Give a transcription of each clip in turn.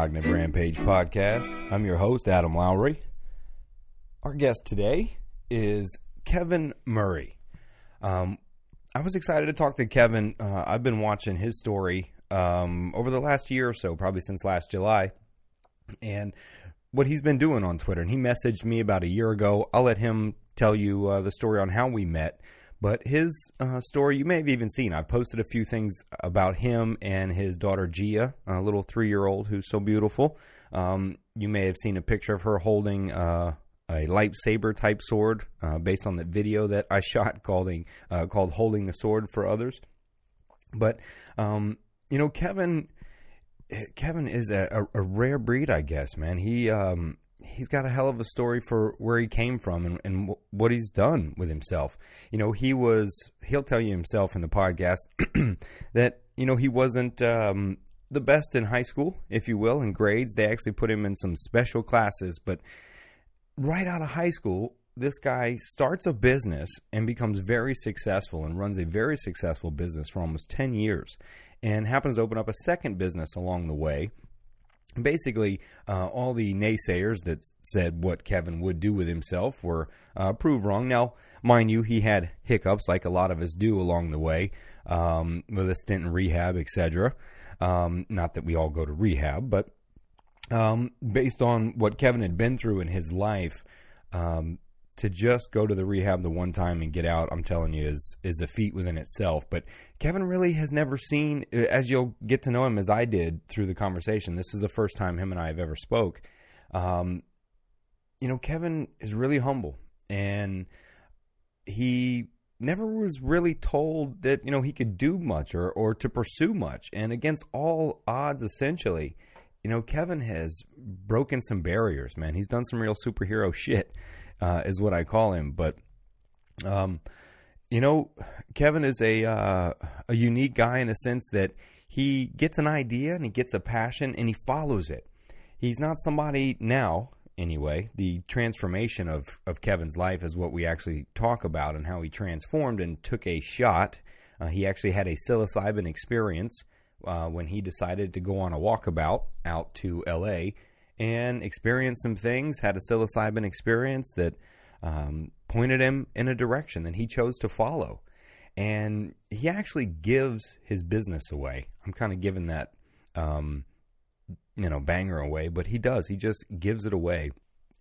Cognitive Rampage podcast. I'm your host, Adam Lowry. Our guest today is Kevin Murray. Um, I was excited to talk to Kevin. Uh, I've been watching his story um, over the last year or so, probably since last July, and what he's been doing on Twitter. And he messaged me about a year ago. I'll let him tell you uh, the story on how we met. But his uh, story, you may have even seen. I posted a few things about him and his daughter Gia, a little three year old who's so beautiful. Um, you may have seen a picture of her holding uh, a lightsaber type sword uh, based on the video that I shot called, uh, called Holding the Sword for Others. But, um, you know, Kevin. Kevin is a, a, a, rare breed, I guess, man. He um, he's got a hell of a story for where he came from and, and w- what he's done with himself. You know, he was, he'll tell you himself in the podcast that, you know, he wasn't um, the best in high school, if you will, in grades. They actually put him in some special classes. But right out of high school, this guy starts a business and becomes very successful and runs a very successful business for almost 10 years and happens to open up a second business along the way basically uh, all the naysayers that said what Kevin would do with himself were uh, proved wrong. Now, mind you, he had hiccups like a lot of us do along the way, um, with a stint in rehab, etc. Um, not that we all go to rehab, but um, based on what Kevin had been through in his life, um, to just go to the rehab the one time and get out, I'm telling you, is is a feat within itself. But Kevin really has never seen, as you'll get to know him as I did through the conversation. This is the first time him and I have ever spoke. Um, you know, Kevin is really humble, and he never was really told that you know he could do much or or to pursue much. And against all odds, essentially, you know, Kevin has broken some barriers. Man, he's done some real superhero shit uh, is what I call him. But, um, you know, Kevin is a uh, a unique guy in a sense that he gets an idea and he gets a passion and he follows it. He's not somebody now, anyway. The transformation of of Kevin's life is what we actually talk about and how he transformed and took a shot. Uh, he actually had a psilocybin experience uh, when he decided to go on a walkabout out to L.A and experienced some things, had a psilocybin experience that um, pointed him in a direction that he chose to follow. And he actually gives his business away. I'm kind of giving that, um, you know, banger away, but he does. He just gives it away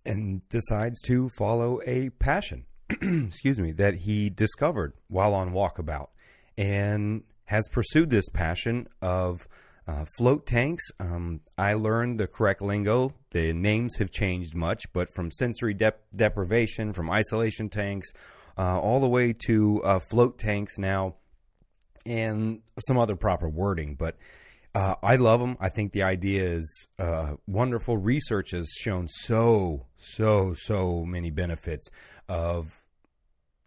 and decides to follow a passion, excuse me, that he discovered while on walkabout and has pursued this passion of uh, float tanks, um, I learned the correct lingo. The names have changed much, but from sensory dep- deprivation, from isolation tanks, uh, all the way to uh, float tanks now, and some other proper wording. But uh, I love them. I think the idea is uh, wonderful. Research has shown so, so, so many benefits of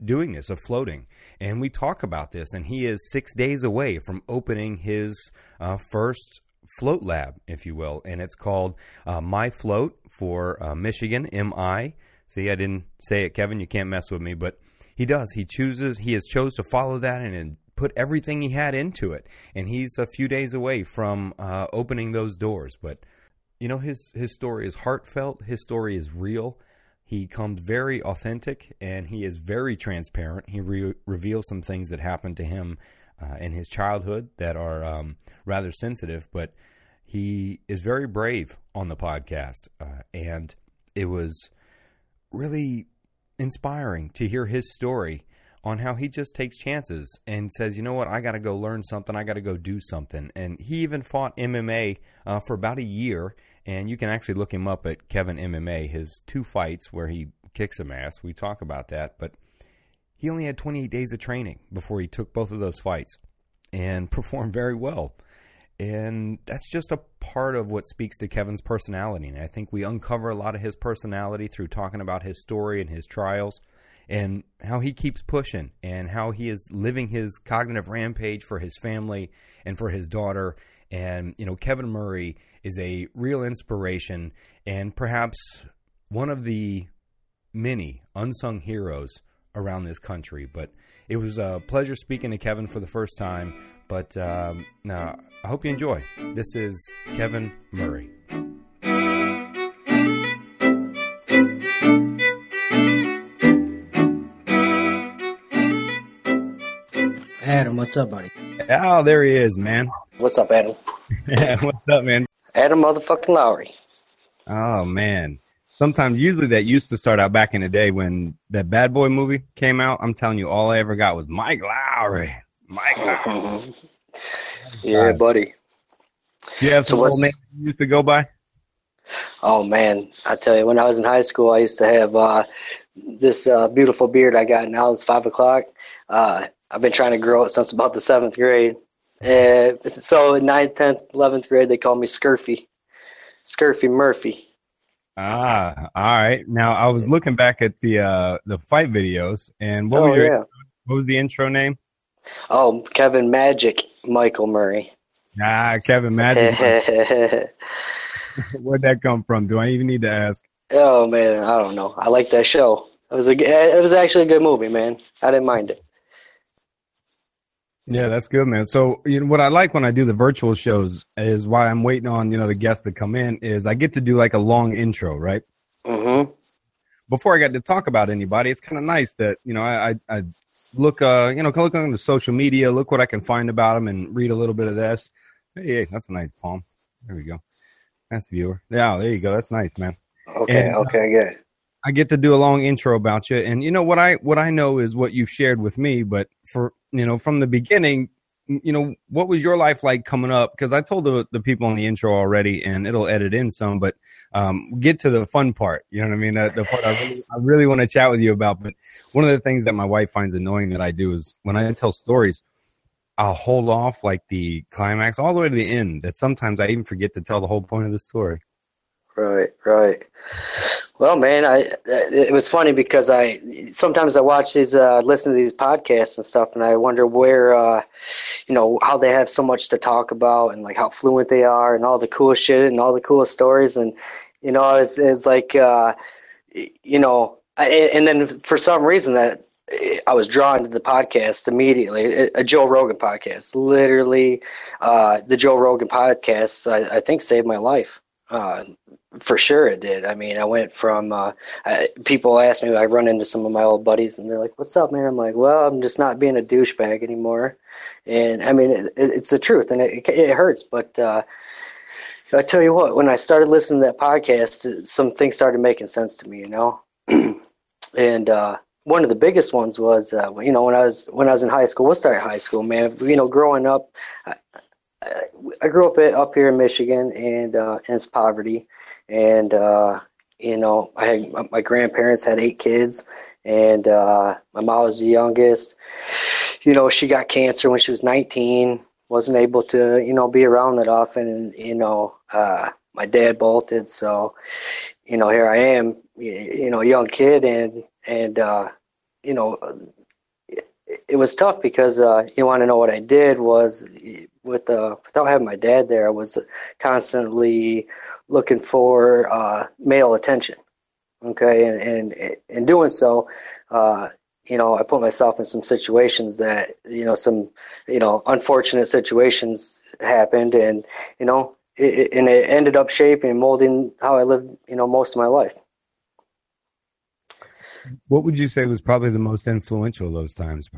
doing this, of floating. And we talk about this, and he is six days away from opening his uh, first float lab, if you will. And it's called uh, My Float for uh, Michigan, MI. See, I didn't say it, Kevin. You can't mess with me, but he does. He chooses, he has chose to follow that and put everything he had into it. And he's a few days away from uh, opening those doors. But, you know, his, his story is heartfelt, his story is real he comes very authentic and he is very transparent. He re- reveals some things that happened to him uh, in his childhood that are um, rather sensitive, but he is very brave on the podcast. Uh, and it was really inspiring to hear his story on how he just takes chances and says, you know what, I got to go learn something. I got to go do something. And he even fought MMA uh, for about a year and you can actually look him up at Kevin MMA, his two fights where he kicks some ass. We talk about that, but he only had 28 days of training before he took both of those fights and performed very well. And that's just a part of what speaks to Kevin's personality. And I think we uncover a lot of his personality through talking about his story and his trials and how he keeps pushing and how he is living his cognitive rampage for his family and for his daughter. And, you know, Kevin Murray is a real inspiration and perhaps one of the many unsung heroes around this country. But it was a pleasure speaking to Kevin for the first time. But um, now I hope you enjoy. This is Kevin Murray. Adam, what's up, buddy? Oh, there he is, man. What's up, Adam? what's up, man? Adam motherfucking Lowry. Oh man. Sometimes usually that used to start out back in the day when that bad boy movie came out. I'm telling you, all I ever got was Mike Lowrey. Mike Lowrey. yeah, buddy. Do you have some So old names you used to go by? Oh man, I tell you, when I was in high school, I used to have uh, this uh, beautiful beard I got now. It's five o'clock. Uh, I've been trying to grow it since about the seventh grade. Uh, so in ninth, tenth, eleventh grade, they called me Scurfy, Scurfy Murphy. Ah, all right. Now I was looking back at the uh the fight videos and what was oh your yeah. what was the intro name? Oh, Kevin Magic Michael Murray. Ah, Kevin Magic. Where'd that come from? Do I even need to ask? Oh man, I don't know. I like that show. It was a, it was actually a good movie, man. I didn't mind it. Yeah, that's good, man. So, you know, what I like when I do the virtual shows is why I'm waiting on, you know, the guests to come in is I get to do like a long intro, right? hmm Before I get to talk about anybody, it's kind of nice that, you know, I, I, I look, uh, you know, look on the social media, look what I can find about them and read a little bit of this. Hey, that's a nice palm. There we go. That's viewer. Yeah, there you go. That's nice, man. Okay, And- okay, good. I get to do a long intro about you, and you know what I what I know is what you've shared with me. But for you know, from the beginning, you know, what was your life like coming up? Because I told the the people in the intro already, and it'll edit in some. But um, get to the fun part. You know what I mean? The, the part I really, I really want to chat with you about. But one of the things that my wife finds annoying that I do is when I tell stories, I'll hold off like the climax all the way to the end. That sometimes I even forget to tell the whole point of the story. Right, right. Well, man, I it was funny because I sometimes I watch these, uh, listen to these podcasts and stuff, and I wonder where, uh, you know, how they have so much to talk about and like how fluent they are and all the cool shit and all the cool stories, and you know, it's it's like, uh, you know, I, and then for some reason that I was drawn to the podcast immediately, a Joe Rogan podcast, literally, uh, the Joe Rogan podcast, I, I think saved my life. Uh, for sure it did. I mean, I went from uh, I, people ask me. I run into some of my old buddies, and they're like, "What's up, man?" I'm like, "Well, I'm just not being a douchebag anymore." And I mean, it, it, it's the truth, and it, it hurts. But uh, I tell you what, when I started listening to that podcast, some things started making sense to me. You know, and uh, one of the biggest ones was, uh, you know, when I was when I was in high school. We'll start high school, man. You know, growing up. I, grew up at, up here in Michigan, and uh, it's poverty, and uh, you know, I had my- grandparents had eight kids, and uh, my mom was the youngest. You know, she got cancer when she was 19. wasn't able to, you know, be around that often, and you know, uh, my dad bolted, so you know, here I am, you know, a young kid, and and uh, you know, it, it was tough because uh, you want to know what I did was with uh, without having my dad there, I was constantly looking for uh, male attention. Okay, and and in doing so, uh, you know, I put myself in some situations that you know some you know unfortunate situations happened, and you know, it, and it ended up shaping and molding how I lived, you know, most of my life. What would you say was probably the most influential of those times?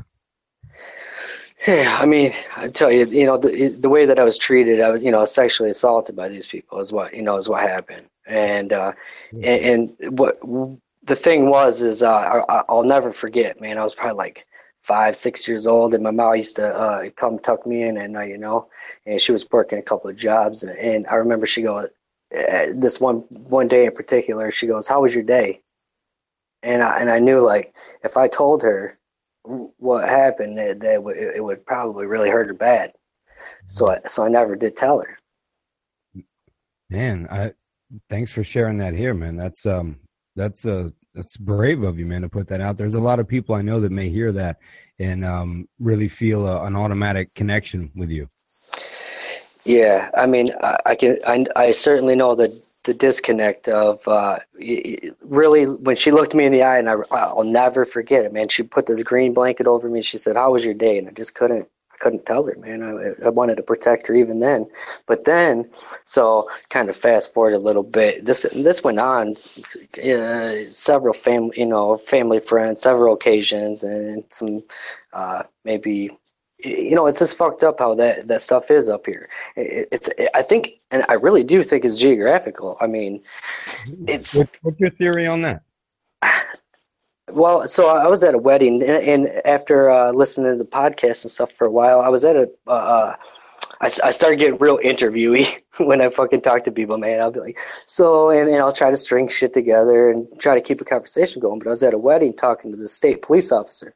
Yeah, I mean, I tell you, you know, the the way that I was treated, I was, you know, sexually assaulted by these people is what you know is what happened, and uh, and, and what the thing was is uh, I, I'll never forget, man. I was probably like five, six years old, and my mom used to uh, come tuck me in at night, you know, and she was working a couple of jobs, and, and I remember she goes, uh, this one one day in particular, she goes, "How was your day?" And I and I knew like if I told her what happened, that, that would, it would probably really hurt her bad. So I, so I never did tell her. Man, I thanks for sharing that here, man. That's um that's uh that's brave of you, man, to put that out. There's a lot of people I know that may hear that and um really feel a, an automatic connection with you. Yeah, I mean, I, I can, I, I certainly know the the disconnect of uh, really when she looked me in the eye, and I, I'll never forget it, man. She put this green blanket over me. She said, "How was your day?" And I just couldn't I couldn't tell her, man. I, I wanted to protect her even then. But then, so kind of fast forward a little bit. This this went on uh, several family, you know, family friends, several occasions, and some uh, maybe you know, it's just fucked up how that, that stuff is up here. It, it's, it, I think, and I really do think it's geographical. I mean, it's. What, what's your theory on that? Well, so I was at a wedding, and after uh, listening to the podcast and stuff for a while, I was at a. Uh, uh I, I started getting real interviewy when I fucking talk to people, man. I'll be like, so, and, and I'll try to string shit together and try to keep a conversation going. But I was at a wedding talking to the state police officer,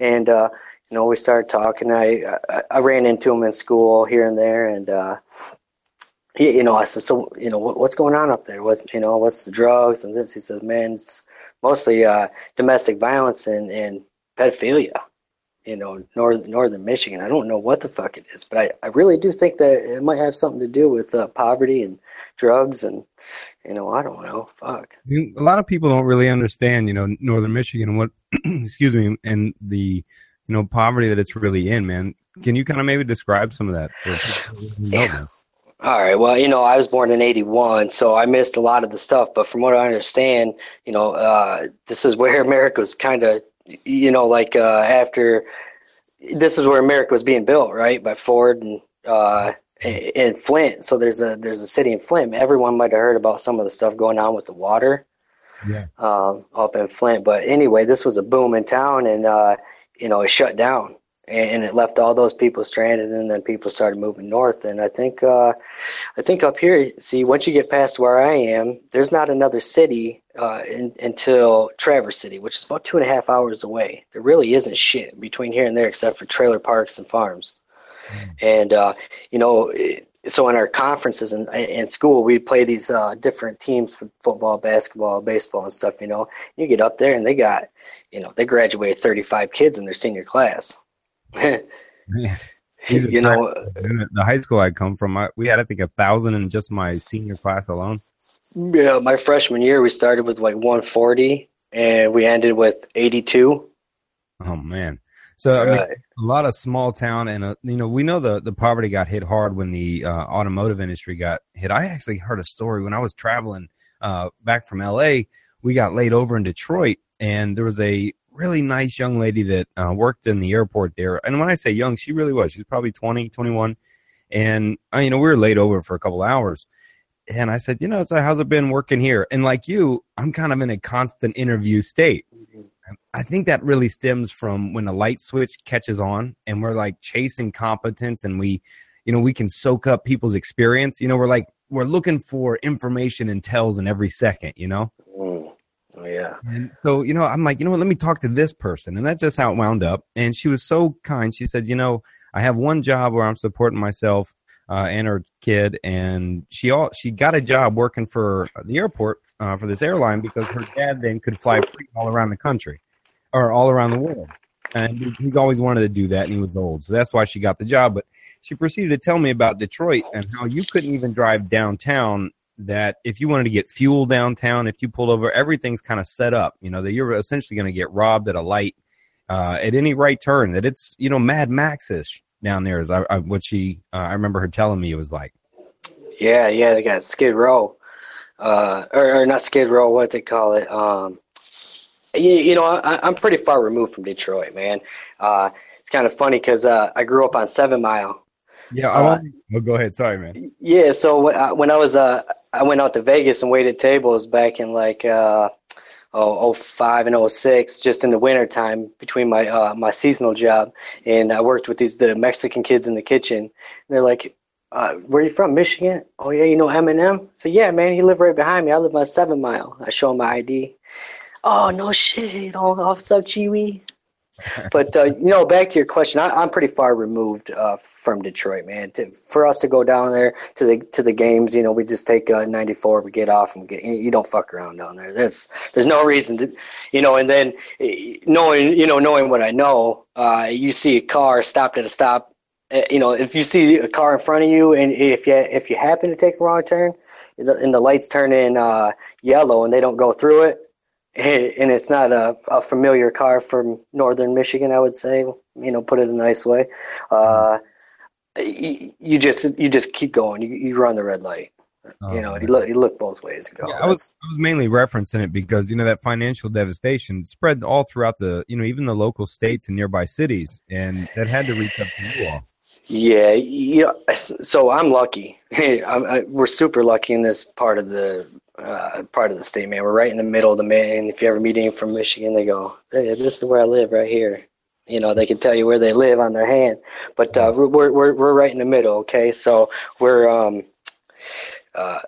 and uh, you know, we started talking. I, I, I ran into him in school here and there, and uh, he, you know, I said, so, you know, what, what's going on up there? What's, you know, what's the drugs and this? He says, man, it's mostly uh, domestic violence and, and pedophilia. You know, northern northern Michigan. I don't know what the fuck it is, but I, I really do think that it might have something to do with uh, poverty and drugs and you know, I don't know. Fuck. A lot of people don't really understand, you know, northern Michigan and what, excuse me, and the you know poverty that it's really in, man. Can you kind of maybe describe some of that? yeah. All right. Well, you know, I was born in '81, so I missed a lot of the stuff. But from what I understand, you know, uh, this is where America was kind of, you know, like uh, after this is where America was being built, right, by Ford and uh, in Flint. So there's a there's a city in Flint. Everyone might have heard about some of the stuff going on with the water. Yeah. Um, up in Flint, but anyway, this was a boom in town, and uh, you know, it shut down and, it left all those people stranded and then people started moving north. And i think uh, i think up here see once you get past where i am there's not another city uh, in, until traverse city which is about two and a half hours away. There really isn't shit between here and there except for trailer parks and farms. Mm. and uh, you know so in our conferences and in school we play these uh, different teams for football basketball baseball and stuff you know. You get up there and they got you know, they graduated 35 kids in their senior class. you know, the high school I come from, I, we had I think a thousand in just my senior class alone. Yeah, my freshman year we started with like 140 and we ended with 82. Oh man. So I mean, a lot of small town, and uh, you know, we know the the poverty got hit hard when the uh, automotive industry got hit. I actually heard a story when I was traveling uh, back from L.A. We got laid over in Detroit, and there was a really nice young lady that uh, worked in the airport there. And when I say young, she really was. She was probably 20, 21. And, uh, you know, we were laid over for a couple hours. And I said, you know, so how's it been working here? And like you, I'm kind of in a constant interview state. I think that really stems from when the light switch catches on and we're like chasing competence and we, you know, we can soak up people's experience. You know, we're like, we're looking for information and tells in every second, you know? Oh, yeah. And so, you know, I'm like, you know what, let me talk to this person. And that's just how it wound up. And she was so kind. She said, you know, I have one job where I'm supporting myself uh, and her kid. And she all she got a job working for the airport uh, for this airline because her dad then could fly free all around the country or all around the world. And he's always wanted to do that, and he was old, so that's why she got the job. But she proceeded to tell me about Detroit and how you couldn't even drive downtown that if you wanted to get fuel downtown, if you pulled over, everything's kind of set up. You know that you're essentially going to get robbed at a light uh, at any right turn. That it's you know Mad Maxish down there is I, I, what she uh, I remember her telling me it was like. Yeah, yeah, they got Skid Row, uh, or, or not Skid Row, what they call it. Um, you, you know, I, am pretty far removed from Detroit, man. Uh, it's kind of funny because uh, I grew up on Seven Mile, yeah, I want. Uh, oh, go ahead. Sorry, man. Yeah, so when I was uh, I went out to Vegas and waited tables back in like uh, oh, 05 and 06, just in the winter time between my uh, my seasonal job, and I worked with these the Mexican kids in the kitchen. They're like, uh, "Where you from? Michigan? Oh yeah, you know Eminem? So yeah, man, he lived right behind me. I live on Seven Mile. I show him my ID. Oh no shit! Oh, what's up, Chiwi? But uh, you know, back to your question, I, am pretty far removed uh, from Detroit, man. To, for us to go down there to the to the games, you know, we just take uh, 94, we get off, and get. You don't fuck around down there. There's there's no reason to, you know. And then knowing, you know, knowing what I know, uh, you see a car stopped at a stop uh, you know, if you see a car in front of you, and if you if you happen to take a wrong turn, and the lights turn in uh, yellow, and they don't go through it, and it's not a, a familiar car from northern Michigan, I would say, you know, put it a nice way. Uh, you, you just you just keep going. You you run the red light. you know, you look you look both ways. go. Yeah, I was I was mainly referencing it because you know that financial devastation spread all throughout the you know even the local states and nearby cities, and that had to reach up to you all. Yeah, yeah. So I'm lucky. I'm, I, we're super lucky in this part of the uh, part of the state, man. We're right in the middle of the man. If you ever meet anyone from Michigan, they go, hey, "This is where I live, right here." You know, they can tell you where they live on their hand. But uh, we're we're we're right in the middle. Okay, so we're um uh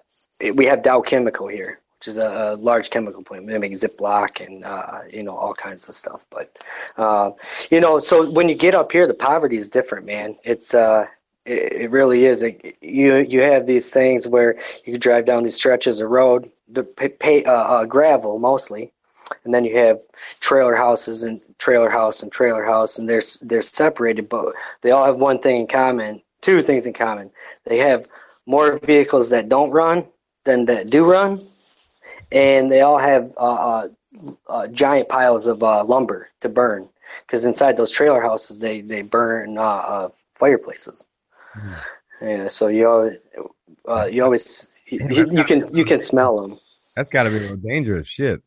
we have Dow Chemical here, which is a, a large chemical plant. They make Ziploc and uh, you know all kinds of stuff. But uh, you know, so when you get up here, the poverty is different, man. It's uh, it, it really is. It, you you have these things where you drive down these stretches of road, the pay, uh, uh, gravel mostly, and then you have trailer houses and trailer house and trailer house, and they're they're separated, but they all have one thing in common. Two things in common. They have more vehicles that don't run than that do run, and they all have uh, uh, uh, giant piles of uh, lumber to burn because inside those trailer houses they they burn uh, uh, fireplaces. Yeah, so you always you always you, you can you can smell them. That's got to be a dangerous shit.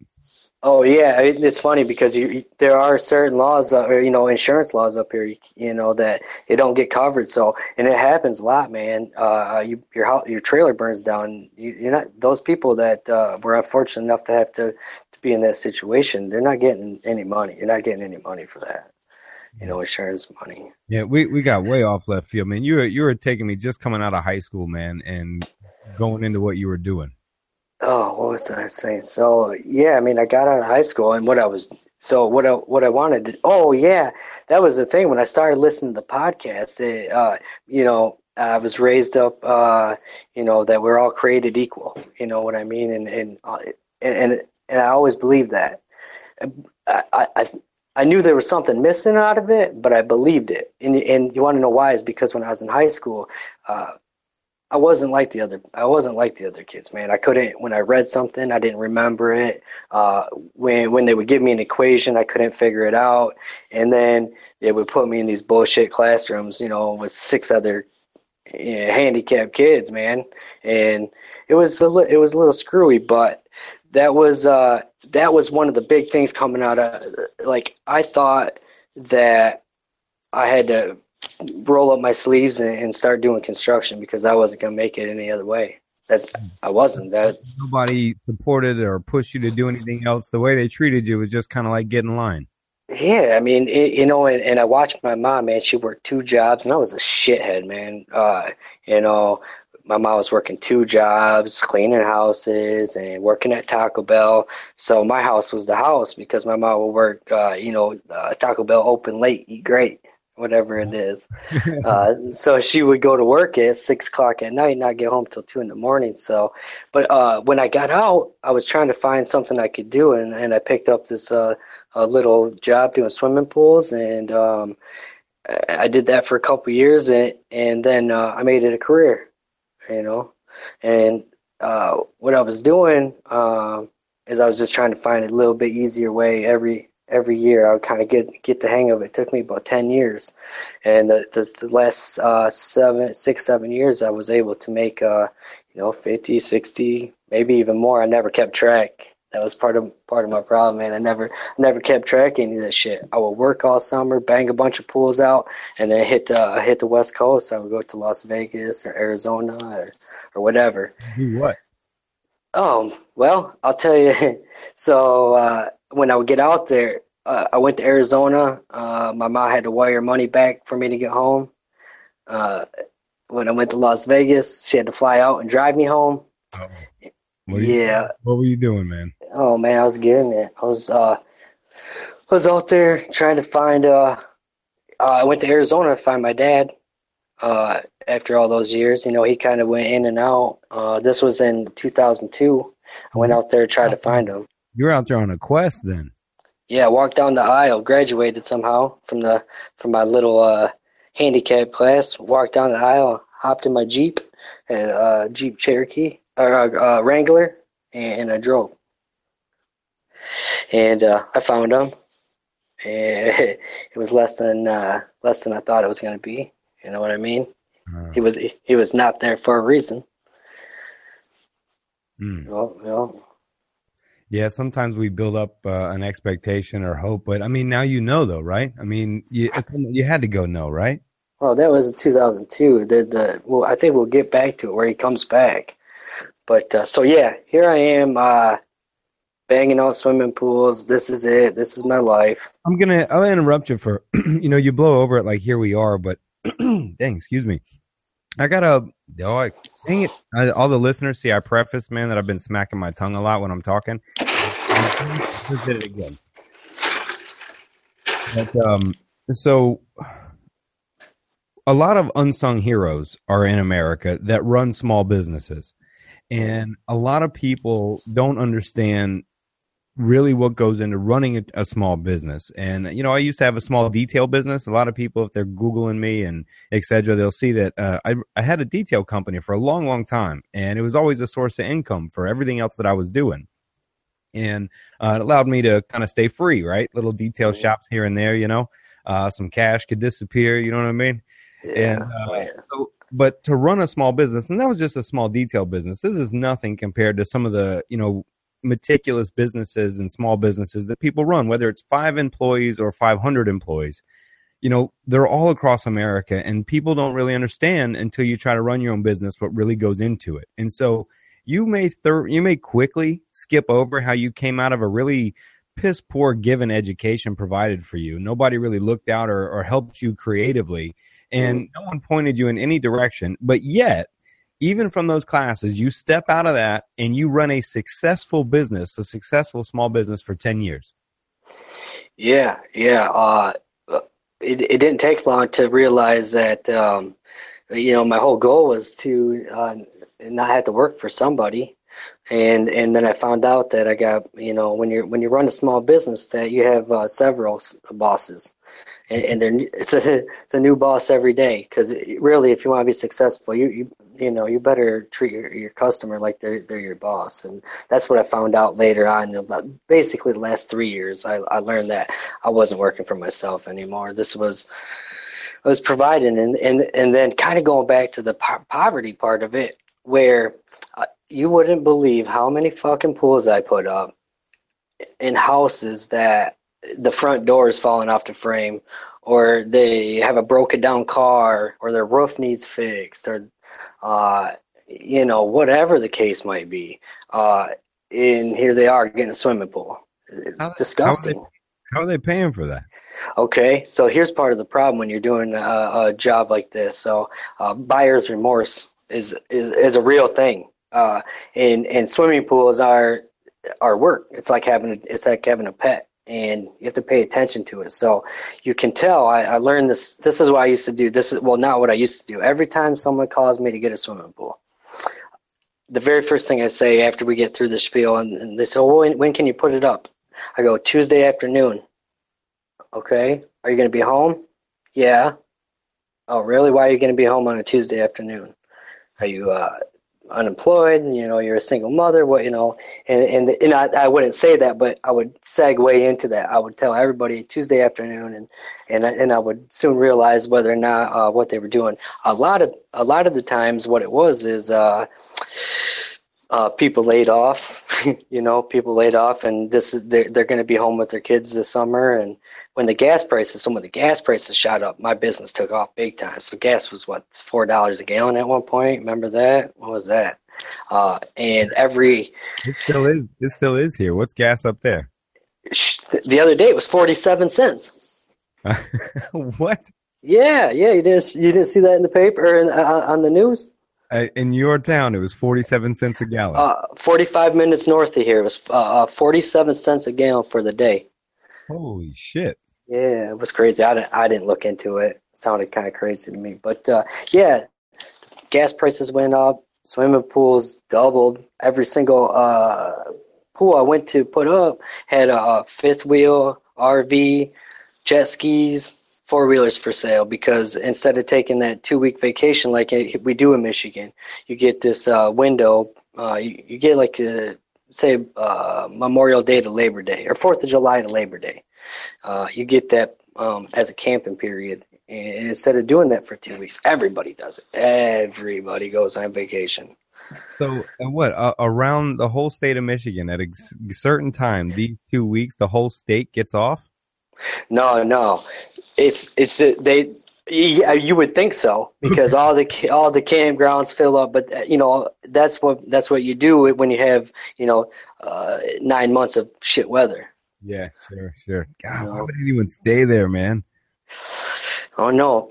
Oh yeah, it's funny because you, there are certain laws, uh, or you know, insurance laws up here, you know, that it don't get covered. So, and it happens a lot, man. Uh, you, your house, your trailer burns down. You, you're not those people that uh, were unfortunate enough to have to, to be in that situation. They're not getting any money. You're not getting any money for that. You know, insurance money. Yeah, we, we got way off left field, man. You were you were taking me just coming out of high school, man, and going into what you were doing. Oh, what was I saying? So yeah, I mean, I got out of high school, and what I was so what I what I wanted. To, oh yeah, that was the thing when I started listening to the podcast. It, uh, you know, I was raised up, uh, you know, that we're all created equal. You know what I mean? And and uh, and and, and I always believed that. I, I I knew there was something missing out of it, but I believed it. And and you want to know why? Is because when I was in high school. Uh, I wasn't like the other. I wasn't like the other kids, man. I couldn't. When I read something, I didn't remember it. Uh, when when they would give me an equation, I couldn't figure it out. And then they would put me in these bullshit classrooms, you know, with six other you know, handicapped kids, man. And it was a li- it was a little screwy, but that was uh, that was one of the big things coming out of. Like I thought that I had to roll up my sleeves and, and start doing construction because I wasn't gonna make it any other way. That's I wasn't. That nobody supported or pushed you to do anything else. The way they treated you was just kind of like get in line. Yeah, I mean, it, you know, and, and I watched my mom, man. She worked two jobs, and I was a shithead, man. Uh, you know, my mom was working two jobs, cleaning houses and working at Taco Bell. So my house was the house because my mom would work, uh, you know, uh, Taco Bell open late, eat great whatever it is. uh, so she would go to work at six o'clock at night, not get home till two in the morning. So, but uh, when I got out, I was trying to find something I could do, and, and I picked up this uh, a little job doing swimming pools, and um, I did that for a couple years, and and then uh, I made it a career, you know, and uh, what I was doing um, is I was just trying to find a little bit easier way every every year. I would kind of get get the hang of it. It took me about ten years, and the the, the last uh, seven, six, seven years, I was able to make uh, you know 50, 60, maybe even more. I never kept track. That was part of part of my problem, man. I never never kept track of any of this shit. I would work all summer, bang a bunch of pools out, and then hit the hit the West Coast. I would go to Las Vegas or Arizona or or whatever. Do what? Oh well, I'll tell you. So uh, when I would get out there, uh, I went to Arizona. Uh, my mom had to wire money back for me to get home. Uh, when I went to Las Vegas, she had to fly out and drive me home. Oh. What yeah. You, what were you doing, man? Oh man, I was getting it. I was uh, I was out there trying to find. Uh, uh, I went to Arizona to find my dad. Uh, after all those years, you know, he kind of went in and out. Uh, this was in 2002. I went out there to try to find him. You're out there on a quest then. Yeah, walked down the aisle, graduated somehow from the from my little uh, handicap class, walked down the aisle, hopped in my Jeep, and uh, Jeep Cherokee or uh, Wrangler, and I drove. And uh, I found him, and it was less than uh, less than I thought it was going to be. You know what I mean? Uh, He was he was not there for a reason. mm. Well, well, Yeah, sometimes we build up uh, an expectation or hope, but I mean, now you know, though, right? I mean, you you had to go no, right? well, that was 2002. The the well, I think we'll get back to it where he comes back. But uh, so yeah, here I am, uh, banging out swimming pools. This is it. This is my life. I'm gonna I'll interrupt you for you know you blow over it like here we are, but dang, excuse me. I gotta oh, I, dang it. I, all the listeners see I preface man that I've been smacking my tongue a lot when I'm talking. Did it again. But, um, so a lot of unsung heroes are in America that run small businesses. And a lot of people don't understand really what goes into running a, a small business. And, you know, I used to have a small detail business. A lot of people, if they're Googling me and etc., they'll see that uh, I, I had a detail company for a long, long time. And it was always a source of income for everything else that I was doing. And uh, it allowed me to kind of stay free, right? Little detail shops here and there, you know. Uh, some cash could disappear, you know what I mean? And Oh, uh, so, but to run a small business, and that was just a small detail business. This is nothing compared to some of the you know meticulous businesses and small businesses that people run, whether it's five employees or five hundred employees. You know, they're all across America, and people don't really understand until you try to run your own business what really goes into it. And so, you may thir- you may quickly skip over how you came out of a really piss poor given education provided for you. Nobody really looked out or, or helped you creatively and no one pointed you in any direction. But yet, even from those classes, you step out of that and you run a successful business, a successful small business for 10 years. Yeah, yeah. Uh, it it didn't take long to realize that um, you know my whole goal was to uh, not have to work for somebody, and and then I found out that I got you know when you're when you run a small business that you have uh, several s- bosses, and, and they're it's a it's a new boss every day. Because really if you want to be successful you you you know you better treat your, your customer like they're they're your boss. And that's what I found out later on basically the last three years. I, I learned that I wasn't working for myself anymore. This was I was providing. And and and then kind of going back to the po- poverty part of it where uh, you wouldn't believe how many fucking pools I put up in houses that the front door is falling off the frame or they have a broken down car or their roof needs fixed or uh, you know whatever the case might be uh, and here they are getting a swimming pool it's How- how are they- disgusting How are they paying for that? Okay, so here's part of the problem when you're doing a, a job like this. So, uh, buyer's remorse is is is a real thing, uh, and and swimming pools are are work. It's like having a, it's like having a pet, and you have to pay attention to it. So you can tell. I, I learned this. This is what I used to do. This is well, not what I used to do. Every time someone calls me to get a swimming pool, the very first thing I say after we get through the spiel, and, and they say, well, when, when can you put it up? I go Tuesday afternoon. Okay. Are you going to be home? Yeah. Oh, really? Why are you going to be home on a Tuesday afternoon? Are you uh, unemployed? You know, you're a single mother. What you know? And and and I, I wouldn't say that, but I would segue into that. I would tell everybody Tuesday afternoon, and and I- and I would soon realize whether or not uh, what they were doing. A lot of a lot of the times, what it was is. Uh, uh, people laid off, you know, people laid off, and this is they're, they're going to be home with their kids this summer. And when the gas prices, so when the gas prices shot up, my business took off big time. So gas was what four dollars a gallon at one point. Remember that? What was that? Uh, and every It still is. It still is here. What's gas up there? the other day it was forty seven cents. what? Yeah, yeah, you didn't you didn't see that in the paper or in, uh, on the news? Uh, in your town, it was 47 cents a gallon. Uh, forty five minutes north of here it was uh, forty seven cents a gallon for the day. Holy shit. Yeah, it was crazy. I didn't, I didn't look into it. It sounded kind of crazy to me. But uh, yeah, gas prices went up. Swimming pools doubled. Every single uh, pool I went to put up had a fifth wheel, RV, jet skis, four wheelers for sale because instead of taking that two week vacation like we do in Michigan, you get this uh, window. Uh, you, you, get like a, say uh, Memorial Day to Labor Day or Fourth of July to Labor Day. Uh, you get that um, as a camping period. And instead of doing that for two weeks, everybody does it. Everybody goes on vacation. So, what uh, around the whole state of Michigan at a certain time, these two weeks, the whole state gets off? No, no, it's it's they. Yeah, you would think so because all the all the campgrounds fill up, but uh, you know that's what that's what you do when you have you know uh, nine months of shit weather. Yeah, sure, sure. God, why would anyone stay there, man? Oh no,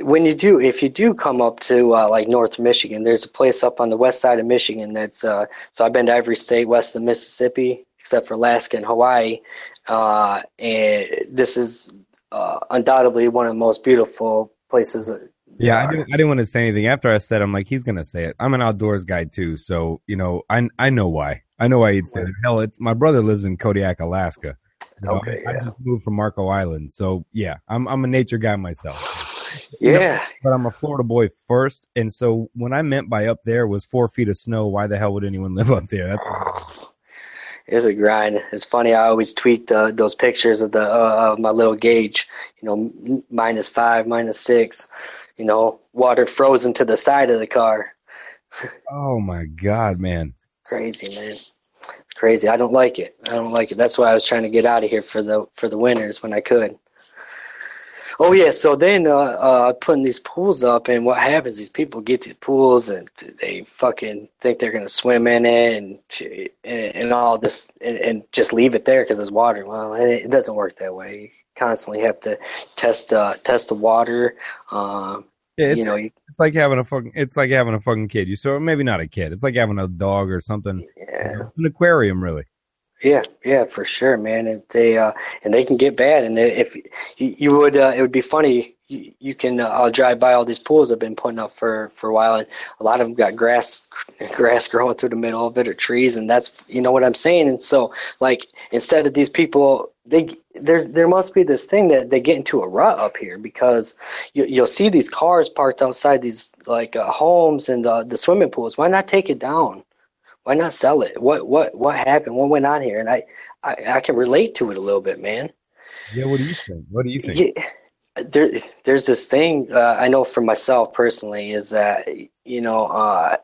when you do, if you do come up to uh, like North Michigan, there's a place up on the west side of Michigan that's. Uh, so I've been to every state west of Mississippi except for Alaska and Hawaii, uh, and this is uh, undoubtedly one of the most beautiful places. Yeah, I didn't, I didn't want to say anything after I said. I'm like, he's gonna say it. I'm an outdoors guy too, so you know, I I know why. I know why he'd say it. Hell, it's my brother lives in Kodiak, Alaska. You know, okay, I, yeah. I just moved from Marco Island, so yeah, I'm I'm a nature guy myself. Yeah, you know, but I'm a Florida boy first, and so when I meant by up there was four feet of snow, why the hell would anyone live up there? That's what it's a grind. It's funny. I always tweet the, those pictures of the uh, of my little gauge. You know, minus five, minus six. You know, water frozen to the side of the car. oh my god, man! Crazy, man. It's crazy. I don't like it. I don't like it. That's why I was trying to get out of here for the for the winters when I could. Oh yeah, so then uh, uh, putting these pools up, and what happens? These people get these pools, and they fucking think they're gonna swim in it, and and, and all this, and, and, just leave it there because it's water. Well, it, it, doesn't work that way. You constantly have to test uh, test the water. Um, yeah, it's, you know, it's like having a fucking it's like having a fucking kid. You so maybe not a kid. It's like having a dog or something. Yeah, an aquarium, really. Yeah, yeah, for sure, man. And they uh, and they can get bad. And if you, you would, uh, it would be funny. You, you can. Uh, I'll drive by all these pools I've been putting up for for a while, and a lot of them got grass grass growing through the middle of it or trees, and that's you know what I'm saying. And so, like, instead of these people, they there's there must be this thing that they get into a rut up here because you, you'll see these cars parked outside these like uh, homes and uh, the swimming pools. Why not take it down? Why not sell it? What what what happened? What went on here? And I I, I can relate to it a little bit, man. Yeah, what do you think? What do you think? Yeah, there there's this thing uh, I know for myself personally is that you know uh,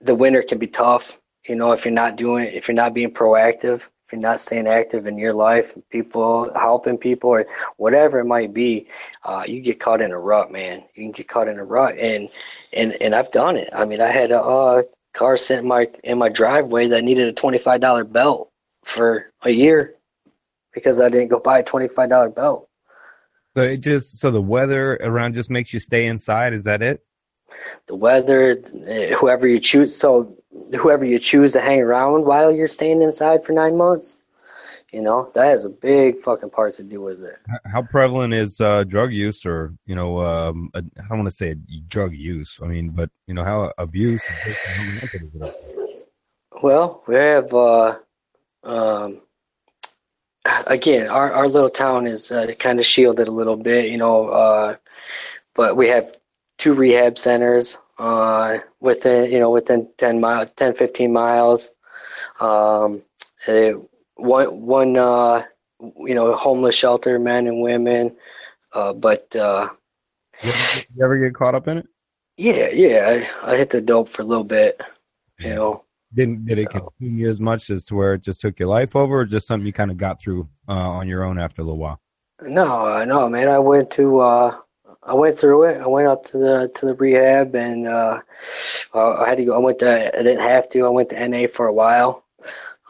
the winter can be tough. You know, if you're not doing, if you're not being proactive, if you're not staying active in your life, people helping people or whatever it might be, uh, you get caught in a rut, man. You can get caught in a rut, and and and I've done it. I mean, I had a uh, car sitting in my in my driveway that needed a twenty five dollar belt for a year because I didn't go buy a twenty five dollar belt. So it just so the weather around just makes you stay inside. Is that it? The weather, whoever you choose. So whoever you choose to hang around while you're staying inside for nine months, you know, that has a big fucking part to do with it. How prevalent is uh, drug use, or you know, um, I don't want to say drug use. I mean, but you know, how abuse. Well, we have. Uh, um, again, our, our little town is uh, kind of shielded a little bit, you know, uh, but we have two rehab centers uh, within, you know, within 10 mile, 10, 15 miles. Um, it, one one uh, you know homeless shelter, men and women. Uh, but uh, you, ever get, caught up in it? Yeah, yeah. I, I hit the dope for a little bit. You know. Didn't did it consume you as much as to where it just took your life over, or just something you kind of got through uh, on your own after a little while? No, no, man. I went to uh, I went through it. I went up to the to the rehab, and uh, I had to go. I went to. I didn't have to. I went to NA for a while,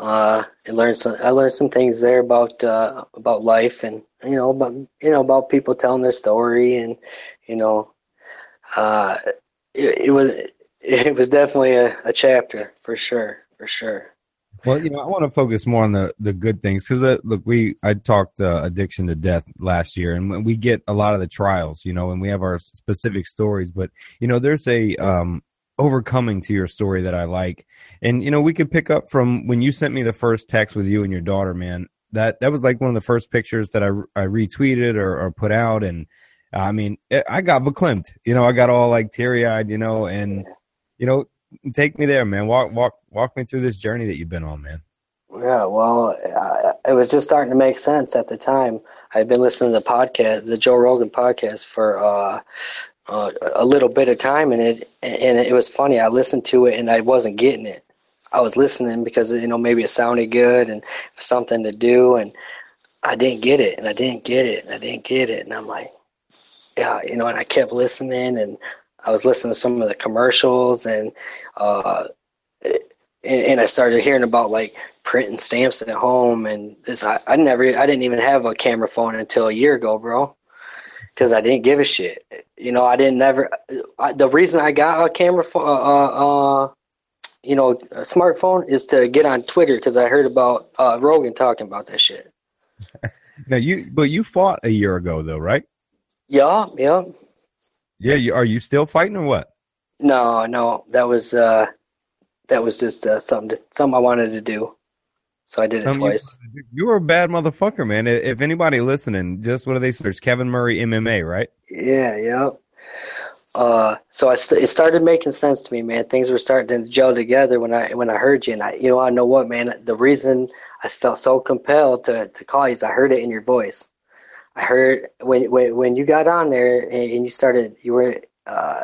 uh, I learned some. I learned some things there about uh, about life, and you know, about you know about people telling their story, and you know, uh, it, it was it was definitely a, a chapter for sure, for sure. Well, you know, I want to focus more on the the good things because uh, look, we I talked uh, addiction to death last year, and we get a lot of the trials, you know, and we have our specific stories. But you know, there's a um, overcoming to your story that I like. And you know, we could pick up from when you sent me the first text with you and your daughter, man. That that was like one of the first pictures that I I retweeted or, or put out, and I mean, I got verklempt. You know, I got all like teary eyed. You know, and you know, take me there, man. Walk, walk, walk me through this journey that you've been on, man. Yeah, well, it was just starting to make sense at the time. I'd been listening to the podcast, the Joe Rogan podcast, for uh, uh, a little bit of time, and it and it was funny. I listened to it, and I wasn't getting it. I was listening because you know maybe it sounded good and something to do, and I didn't get it, and I didn't get it, and I didn't get it, and I'm like, yeah, you know, and I kept listening, and I was listening to some of the commercials, and uh, and I started hearing about like printing stamps at home, and this I, I never, I didn't even have a camera phone until a year ago, bro, because I didn't give a shit. You know, I didn't never. I, the reason I got a camera phone, uh, uh, uh you know, a smartphone is to get on Twitter because I heard about uh, Rogan talking about that shit. now you, but you fought a year ago though, right? Yeah, yeah. Yeah, you, are you still fighting or what? No, no, that was uh, that was just uh, something to, something I wanted to do, so I did something it twice. You, you were a bad motherfucker, man. If anybody listening, just what do they search? Kevin Murray MMA, right? Yeah, yeah. Uh, so I st- it started making sense to me, man. Things were starting to gel together when I when I heard you, and I, you know, I know what, man. The reason I felt so compelled to to call you is I heard it in your voice. I heard when when when you got on there and, and you started, you were uh,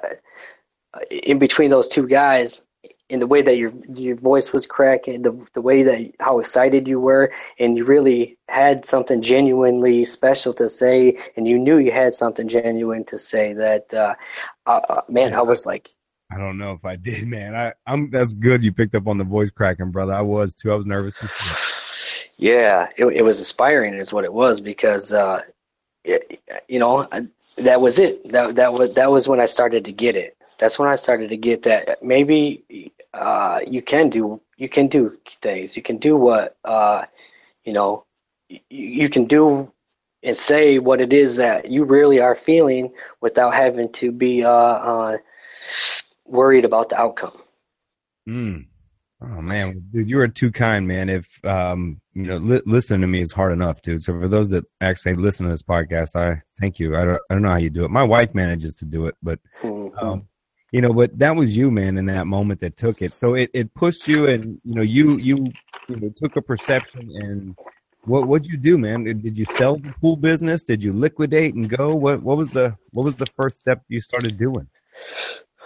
in between those two guys, in the way that your your voice was cracking, the the way that how excited you were, and you really had something genuinely special to say, and you knew you had something genuine to say. That uh, uh, uh man, I was like, I don't know if I did, man. I I'm that's good. You picked up on the voice cracking, brother. I was too. I was nervous. Yeah, it it was inspiring, is what it was because. Uh, it, you know, that was it. That that was that was when I started to get it. That's when I started to get that maybe uh, you can do you can do things. You can do what uh, you know. You, you can do and say what it is that you really are feeling without having to be uh, uh, worried about the outcome. Mm. Oh man, dude, you are too kind, man. If um, you know, li- listening to me is hard enough, dude. So for those that actually listen to this podcast, I thank you. I don't, I don't know how you do it. My wife manages to do it, but mm-hmm. um, you know, but that was you, man, in that moment that took it. So it, it pushed you, and you know, you you you know took a perception and what what'd you do, man? Did, did you sell the pool business? Did you liquidate and go? What what was the what was the first step you started doing?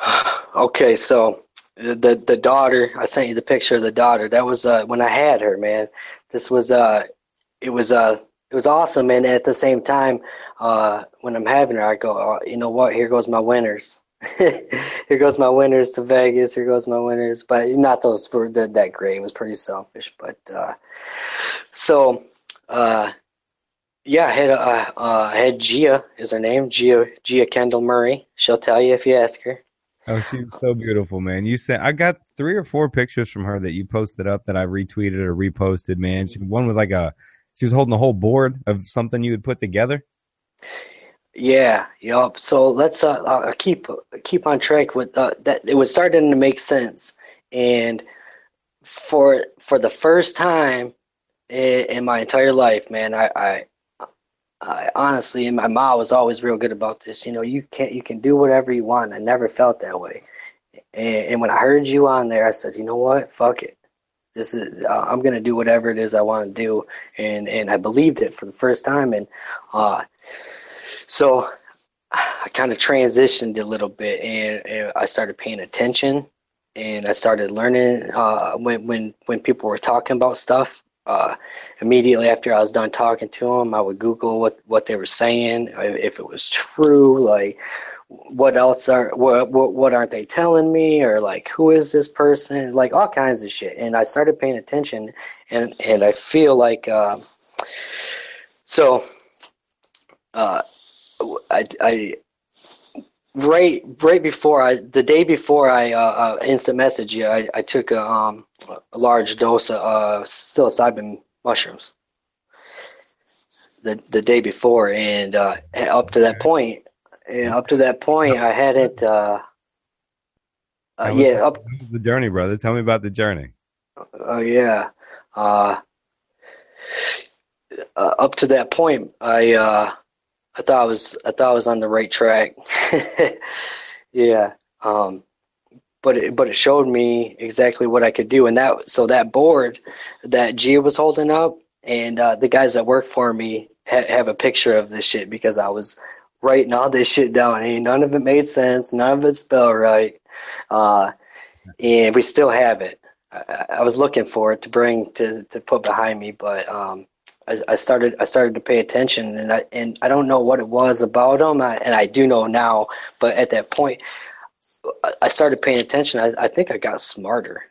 Okay, so the the daughter, I sent you the picture of the daughter. That was uh, when I had her, man. This was uh, it was uh, it was awesome, and at the same time, uh, when I'm having her, I go, oh, you know what? Here goes my winners. here goes my winners to Vegas. Here goes my winners, but not those that, that great. Was pretty selfish, but uh, so uh, yeah, I had uh, uh, I had Gia is her name, Gia Gia Kendall Murray. She'll tell you if you ask her. Oh, she's so beautiful, man. You said I got three or four pictures from her that you posted up that I retweeted or reposted, man. She, one was like a she was holding a whole board of something you had put together. Yeah, yep. So let's uh, uh, keep keep on track with uh, that. It was starting to make sense, and for for the first time in, in my entire life, man, I, I I honestly, and my mom was always real good about this. You know, you can you can do whatever you want. I never felt that way, and, and when I heard you on there, I said, you know what, fuck it. This is uh, I'm gonna do whatever it is I want to do, and and I believed it for the first time, and uh, so I kind of transitioned a little bit and, and, I started paying attention and I started learning uh, when, when, when people were talking about stuff. Uh, immediately after I was done talking to them, I would Google what, what they were saying, if it was true, like what else are what, what what aren't they telling me or like who is this person like all kinds of shit and i started paying attention and and i feel like uh, so uh, I, I right right before I the day before I uh, uh, instant message you, I, I took a, um, a large dose of uh, psilocybin mushrooms. The the day before, and uh, up to that point, up to that point, I hadn't. Uh, uh, yeah, up the journey, brother. Tell me about the journey. Oh yeah, uh, uh, up to that point, I uh, I thought I was I thought I was on the right track. yeah. Um, but it, but it showed me exactly what I could do, and that so that board that Gia was holding up, and uh, the guys that work for me ha- have a picture of this shit because I was writing all this shit down. and none of it made sense, none of it spelled right, uh, and we still have it. I, I, was looking for it to bring to to put behind me, but um, I, I, started I started to pay attention, and I and I don't know what it was about them, I, and I do know now, but at that point I started paying attention. I, I think I got smarter.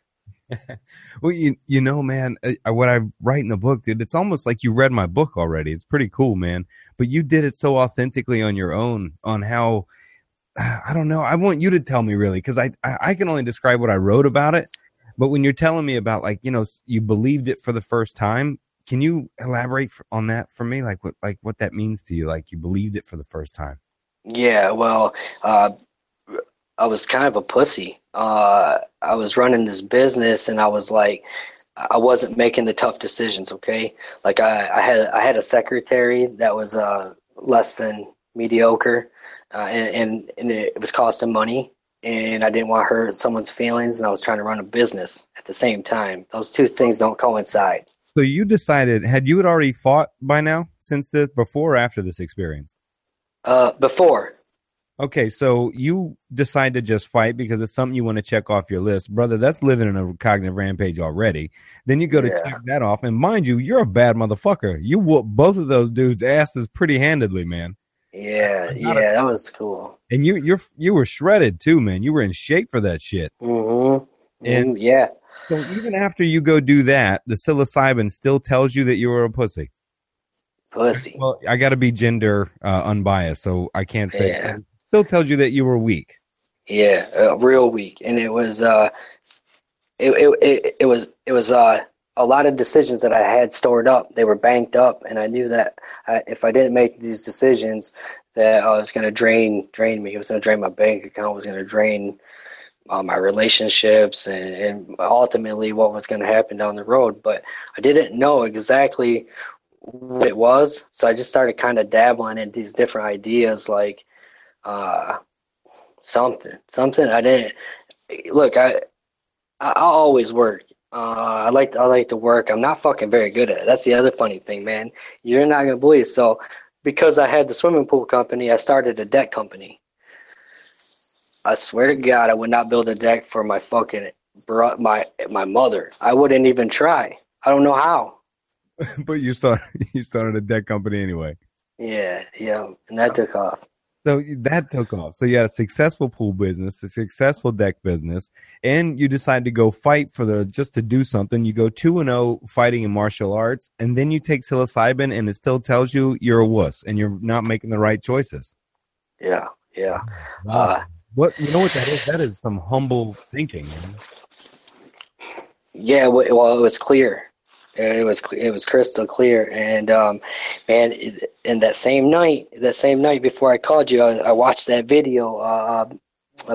well, you you know, man, I, what I write in the book, dude, it's almost like you read my book already. It's pretty cool, man. But you did it so authentically on your own, on how I don't know. I want you to tell me really, because I, I I can only describe what I wrote about it. But when you're telling me about like you know you believed it for the first time, can you elaborate on that for me? Like what like what that means to you? Like you believed it for the first time. Yeah, well, uh, I was kind of a pussy. Uh, I was running this business, and I was like, I wasn't making the tough decisions. Okay, like I, I had I had a secretary that was uh, less than mediocre, uh, and, and and it was costing money, and I didn't want to hurt someone's feelings, and I was trying to run a business at the same time. Those two things don't coincide. So you decided had you had already fought by now since this before or after this experience? Uh, before. Okay, so you decide to just fight because it's something you want to check off your list, brother. That's living in a cognitive rampage already. Then you go to yeah. check that off, and mind you, you're a bad motherfucker. You whoop both of those dudes' asses pretty handedly, man. Yeah, yeah, a, that was cool. And you, you're you were shredded too, man. You were in shape for that shit. Mm-hmm. And mm, yeah. So even after you go do that, the psilocybin still tells you that you were a pussy. Pussy. Well, I got to be gender uh, unbiased, so I can't say. Yeah still tells you that you were weak. Yeah, uh, real weak, and it was uh, it, it it it was it was uh a lot of decisions that I had stored up. They were banked up, and I knew that I, if I didn't make these decisions, that I was going to drain drain me. It was going to drain my bank account. It was going to drain uh, my relationships, and, and ultimately what was going to happen down the road. But I didn't know exactly what it was, so I just started kind of dabbling in these different ideas, like uh, something, something. I didn't look. I I always work. Uh, I like to, I like to work. I'm not fucking very good at it. That's the other funny thing, man. You're not gonna believe. So, because I had the swimming pool company, I started a deck company. I swear to God, I would not build a deck for my fucking bro, my my mother. I wouldn't even try. I don't know how. but you started you started a deck company anyway. Yeah, yeah, and that took off. So that took off. So you had a successful pool business, a successful deck business, and you decide to go fight for the just to do something. You go two and zero oh fighting in martial arts, and then you take psilocybin, and it still tells you you're a wuss and you're not making the right choices. Yeah, yeah. Wow. Uh, what you know what that is? That is some humble thinking. Man. Yeah, well, it was clear. It was it was crystal clear, and um, man, in that same night, that same night before I called you, I, I watched that video. Uh,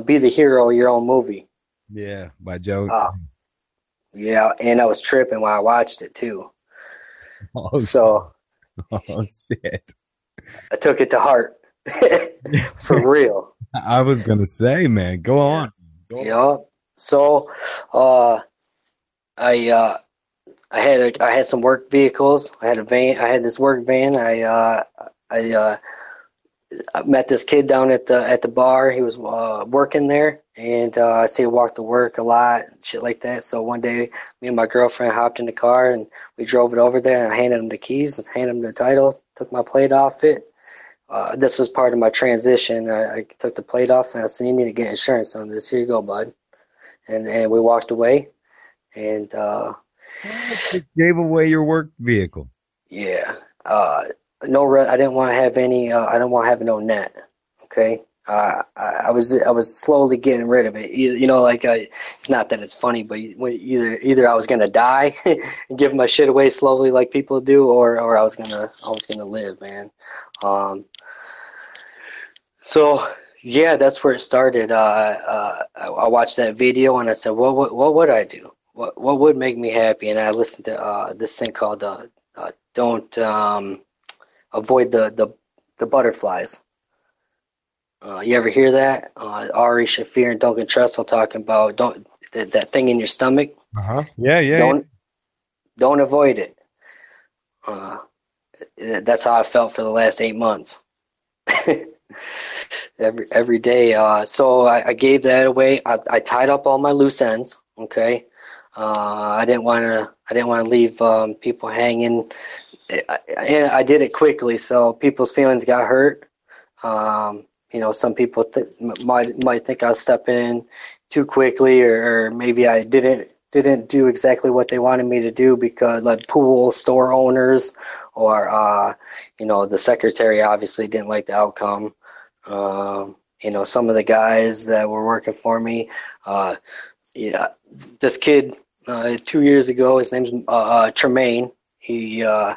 "Be the Hero Your Own Movie." Yeah, by Joe. Uh, yeah, and I was tripping while I watched it too. Oh, so, oh shit! I took it to heart, for real. I was gonna say, man, go on. Go yeah. On. So, uh, I uh, I had a, I had some work vehicles. I had a van. I had this work van. I uh, I, uh, I met this kid down at the at the bar. He was uh, working there, and uh, I see him walk to work a lot, shit like that. So one day, me and my girlfriend hopped in the car and we drove it over there. And I handed him the keys, handed him the title, took my plate off it. Uh, this was part of my transition. I, I took the plate off, and I said, "You need to get insurance on this. Here you go, bud." And and we walked away, and uh, gave away your work vehicle. Yeah. Uh, no, re- I didn't want to have any. Uh, I don't want to have no net. Okay. Uh, I, I, was I was slowly getting rid of it. You, you know, like I, it's not that it's funny, but either either I was gonna die and give my shit away slowly, like people do, or or I was gonna I was gonna live, man. Um, so yeah, that's where it started. Uh, uh, I, I watched that video and I said, what what what would I do? what what would make me happy, and I listened to uh, this thing called uh, uh, "Don't um, Avoid the the the butterflies. Uh, you ever hear that? Uh, Ari Shaffir and Duncan Trussell talking about don't that, that thing in your stomach. Uh huh. Yeah, yeah. don't don't avoid it. Uh, that's how I felt for the last eight months. every every day. Uh, so I, I gave that away. I, I tied up all my loose ends. Okay. Uh, I didn't want to. I didn't want to leave um, people hanging. I, I, did it quickly, so people's feelings got hurt. Um, you know, some people th- might might think I stepping in too quickly, or, or maybe I didn't didn't do exactly what they wanted me to do because like pool store owners or uh, you know the secretary obviously didn't like the outcome. Um, you know, some of the guys that were working for me. Uh, yeah, this kid uh, two years ago, his name's uh, uh, Tremaine. He uh,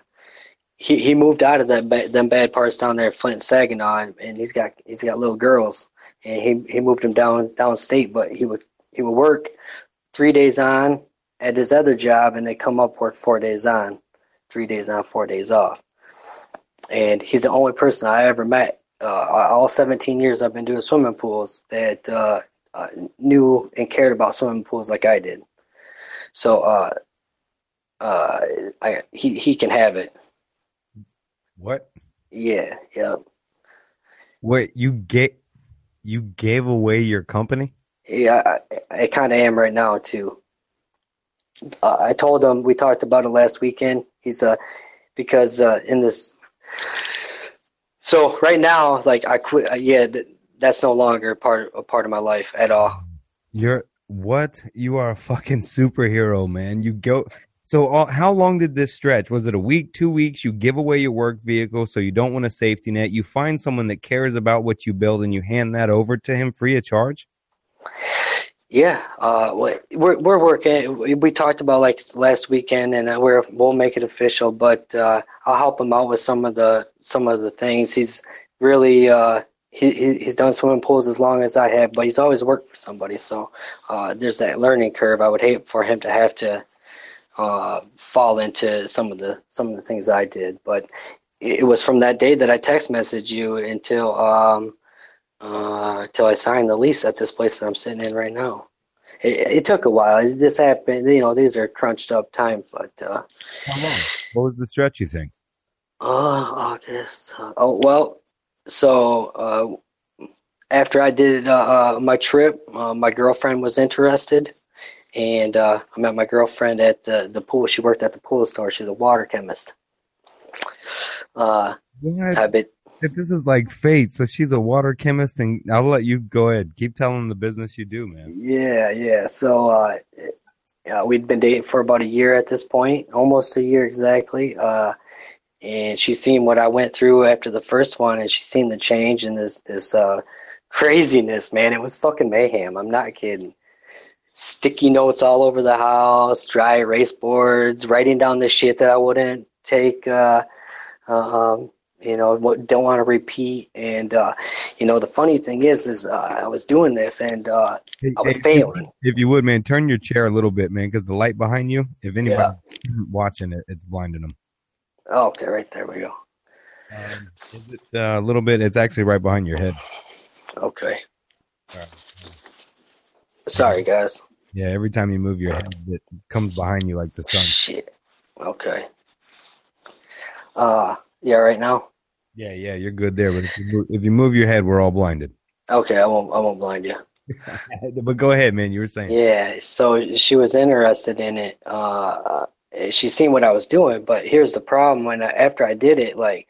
he he moved out of that ba- them bad parts down there, Flint, Saginaw, and he's got he's got little girls, and he he moved him down downstate, but he would he would work three days on at his other job, and they come up work four days on, three days on, four days off, and he's the only person I ever met uh, all 17 years I've been doing swimming pools that uh, uh, knew and cared about swimming pools like I did. So uh, uh, I, he he can have it. What? Yeah, yeah. Wait, you get you gave away your company? Yeah, I, I kind of am right now too. Uh, I told him we talked about it last weekend. He's uh because uh, in this so right now, like I quit. Uh, yeah, th- that's no longer part a part of my life at all. You're what? You are a fucking superhero, man. You go. So how long did this stretch? Was it a week, two weeks? You give away your work vehicle, so you don't want a safety net. You find someone that cares about what you build, and you hand that over to him free of charge. Yeah, uh, we're we're working. We talked about like last weekend, and uh, we're we'll make it official. But uh, I'll help him out with some of the some of the things. He's really uh, he he's done swimming pools as long as I have, but he's always worked for somebody. So uh, there's that learning curve. I would hate for him to have to uh, fall into some of the some of the things I did. But it was from that day that I text messaged you until. Um, uh, until I signed the lease at this place that I'm sitting in right now. It, it took a while. This happened, you know. These are crunched up time, but uh, how long? What was the stretch? You think? Uh, August. Oh well. So uh, after I did uh, uh my trip, uh, my girlfriend was interested, and uh, I met my girlfriend at the the pool. She worked at the pool store. She's a water chemist. Uh? I've been if this is like fate, so she's a water chemist, and I'll let you go ahead. Keep telling the business you do, man. Yeah, yeah. So uh, yeah, we'd been dating for about a year at this point, almost a year exactly. Uh, and she's seen what I went through after the first one, and she's seen the change in this this uh, craziness, man. It was fucking mayhem. I'm not kidding. Sticky notes all over the house, dry erase boards, writing down the shit that I wouldn't take. Uh, uh um, you know what don't want to repeat and uh, you know the funny thing is is uh, i was doing this and uh, i was hey, failing. if you would man turn your chair a little bit man because the light behind you if anybody yeah. watching it it's blinding them oh, okay right there we go. Um, is it uh, a little bit it's actually right behind your head. Okay. Sorry guys. Yeah every time you move your head it comes behind you like the sun. Shit. Okay. Uh yeah, right now. Yeah, yeah, you're good there. But if you, move, if you move your head, we're all blinded. Okay, I won't. I won't blind you. but go ahead, man. You were saying. Yeah. So she was interested in it. Uh, she seen what I was doing, but here's the problem: when I, after I did it, like,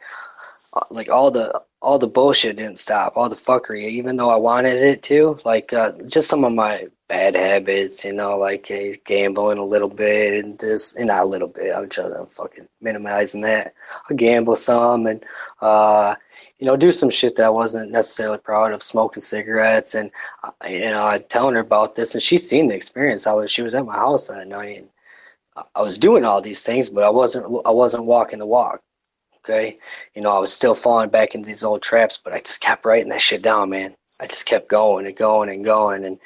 uh, like all the all the bullshit didn't stop, all the fuckery, even though I wanted it to. Like, uh, just some of my bad habits, you know, like gambling a little bit and this, and not a little bit. I'm just I'm fucking minimizing that. I gamble some and, uh, you know, do some shit that I wasn't necessarily proud of, smoking cigarettes, and you know, I telling her about this, and she's seen the experience. I was, she was at my house that night, and I was doing all these things, but I wasn't, I wasn't walking the walk. Okay, you know, I was still falling back into these old traps, but I just kept writing that shit down, man. I just kept going and going and going, and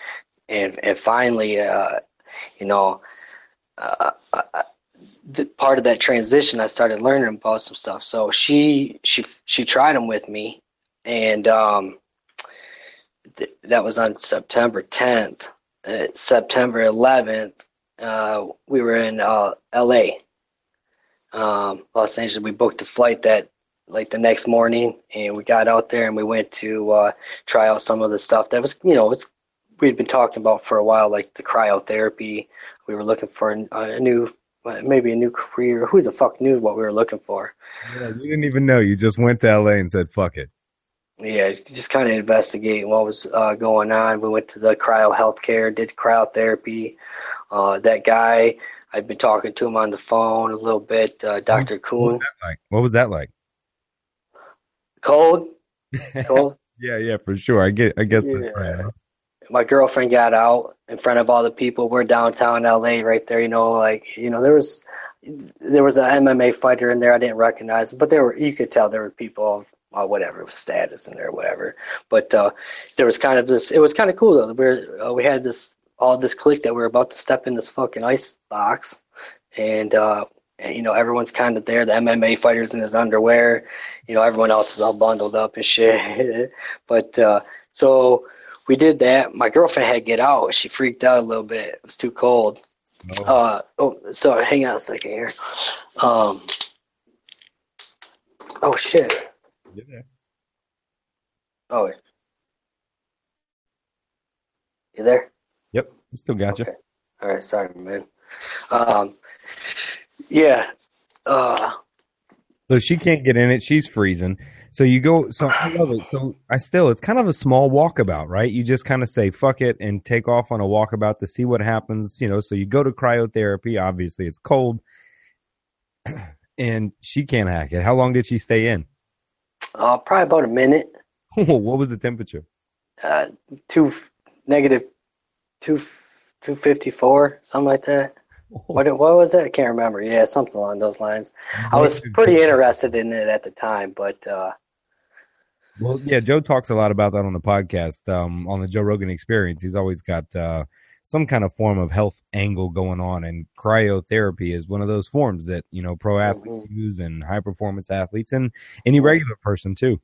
and and finally, uh, you know, uh, uh, the, part of that transition, I started learning about some stuff. So she she she tried them with me, and um, th- that was on September 10th. Uh, September 11th, uh, we were in uh, L.A. Um, Los Angeles. We booked a flight that like the next morning, and we got out there and we went to uh, try out some of the stuff that was you know was we'd been talking about for a while, like the cryotherapy. We were looking for a, a new maybe a new career. Who the fuck knew what we were looking for? Yeah, you didn't even know. You just went to LA and said, "Fuck it." Yeah, just kind of investigating what was uh, going on. We went to the cryo healthcare, did cryotherapy. Uh, that guy, I've been talking to him on the phone a little bit. Uh, Dr. What Kuhn. was that like? What was that like? Cold, cold. yeah, yeah, for sure. I get. I guess. Yeah. that's right. My girlfriend got out in front of all the people. We're downtown LA right there, you know, like you know, there was there was a MMA fighter in there I didn't recognize, but there were you could tell there were people of uh, whatever status in there, whatever. But uh, there was kind of this. It was kind of cool though. We uh, we had this all this clique that we are about to step in this fucking ice box, and uh, and, you know everyone's kind of there. The MMA fighters in his underwear, you know, everyone else is all bundled up and shit. but uh, so we did that. My girlfriend had to get out. She freaked out a little bit. It was too cold. No. Uh, oh, sorry. Hang on a second here. Um, oh shit. There. Oh, you there? Yep. Still got you. Okay. All right. Sorry, man. Um, yeah. Uh, So she can't get in it. She's freezing. So you go. So I love it. So I still, it's kind of a small walkabout, right? You just kind of say fuck it and take off on a walkabout to see what happens. You know. So you go to cryotherapy. Obviously, it's cold, and she can't hack it. How long did she stay in? uh, probably about a minute. what was the temperature? Uh, two negative two two fifty four, something like that. What what was that? I can't remember. Yeah, something along those lines. I was pretty interested in it at the time, but uh, Well, yeah, Joe talks a lot about that on the podcast, um, on the Joe Rogan Experience. He's always got uh, some kind of form of health angle going on, and cryotherapy is one of those forms that you know pro athletes use and high performance athletes and any regular person too.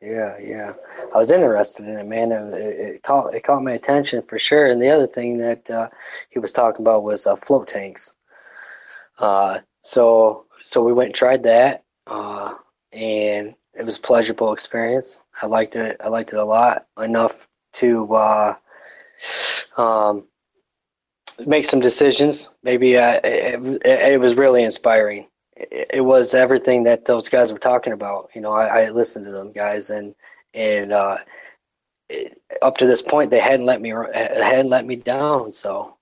yeah, yeah, I was interested in it, man. It, it, it caught it caught my attention for sure. And the other thing that uh, he was talking about was uh, float tanks. Uh, so so we went and tried that, uh, and it was a pleasurable experience. I liked it. I liked it a lot enough to uh, um, make some decisions. Maybe uh, it, it, it was really inspiring. It, it was everything that those guys were talking about. You know, I, I listened to them guys, and and uh, up to this point, they hadn't let me hadn't let me down. So,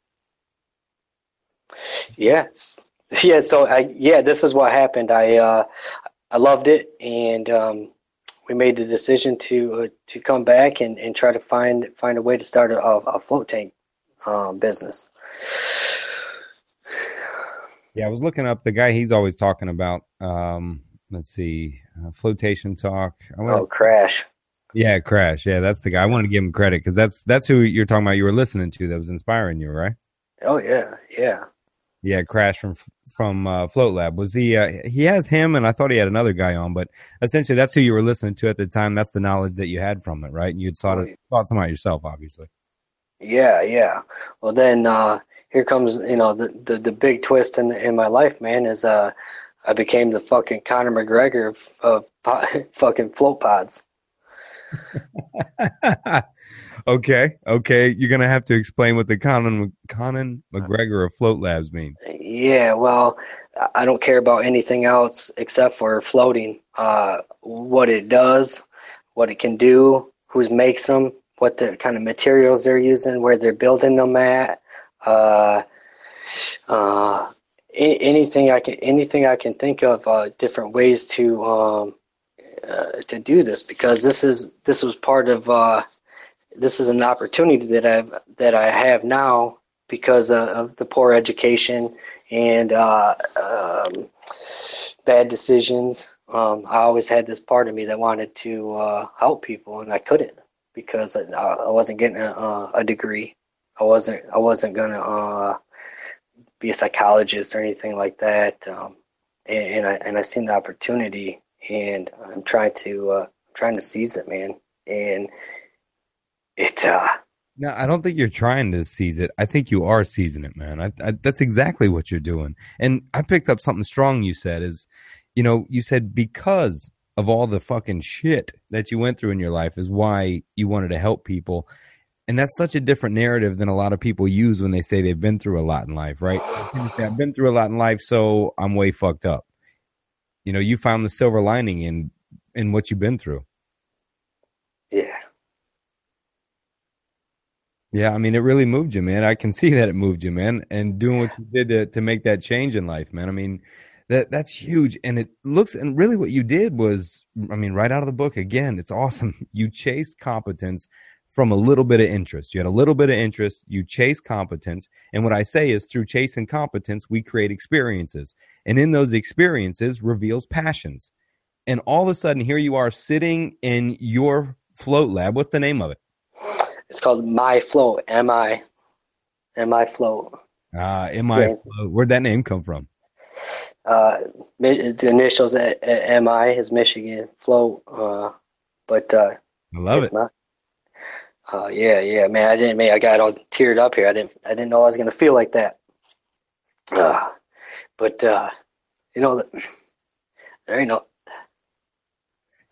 yes, yeah. So I yeah, this is what happened. I uh, I loved it, and um, we made the decision to uh, to come back and, and try to find find a way to start a, a float tank um, business. Yeah, I was looking up the guy he's always talking about. Um, let's see, uh, flotation talk. Wanna, Oh, crash! yeah, crash. Yeah, that's the guy. I want to give him credit because that's that's who you're talking about. You were listening to that was inspiring you, right? Oh yeah, yeah. Yeah, Crash from from uh, Float Lab. Was he? Uh, he has him, and I thought he had another guy on, but essentially that's who you were listening to at the time. That's the knowledge that you had from it, right? And you'd sought it, thought some out yourself, obviously. Yeah, yeah. Well, then uh, here comes you know the, the the big twist in in my life, man. Is uh, I became the fucking Conor McGregor of, of po- fucking float pods. okay, okay. You're gonna have to explain what the Conan Conan McGregor of Float Labs mean. Yeah, well, I- don't care about anything else except for floating. Uh, what it does, what it can do, who makes them, what the kind of materials they're using, where they're building them at. Uh, uh, anything I can, anything I can think of, uh, different ways to um, uh, to do this because this is this was part of uh, this is an opportunity that I've that I have now because of, the poor education and uh, um, bad decisions. Um, I always had this part of me that wanted to uh, help people, and I couldn't because I, I wasn't getting a, a degree. I wasn't. I wasn't gonna uh, be a psychologist or anything like that. Um, and, and, I and I seen the opportunity, and I'm trying to uh, trying to seize it, man. And it. Uh, no, I don't think you're trying to seize it. I think you are seizing it, man. I, I, that's exactly what you're doing. And I picked up something strong you said is, you know, you said because of all the fucking shit that you went through in your life is why you wanted to help people. And that's such a different narrative than a lot of people use when they say they've been through a lot in life, right? I've been through a lot in life, so I'm way fucked up. You know, you found the silver lining in in what you've been through. Yeah. Yeah, I mean, it really moved you, man. I can see that it moved you, man. And doing what you did to, to make that change in life, man. I mean, that that's huge. And it looks and really what you did was, I mean, right out of the book again, it's awesome. You chased competence from a little bit of interest. You had a little bit of interest, you chase competence. And what I say is through chasing competence, we create experiences. And in those experiences reveals passions. And all of a sudden, here you are sitting in your float lab. What's the name of it? It's called My Float. M I M I Float. Ah, uh, M I Float. Where'd that name come from? uh, the initials at, at MI is Michigan Float. Uh, but uh, I love it. Not, uh, yeah, yeah, man. I didn't. Man, I got all teared up here. I didn't. I didn't know I was gonna feel like that. Uh, but uh, you know, there ain't no.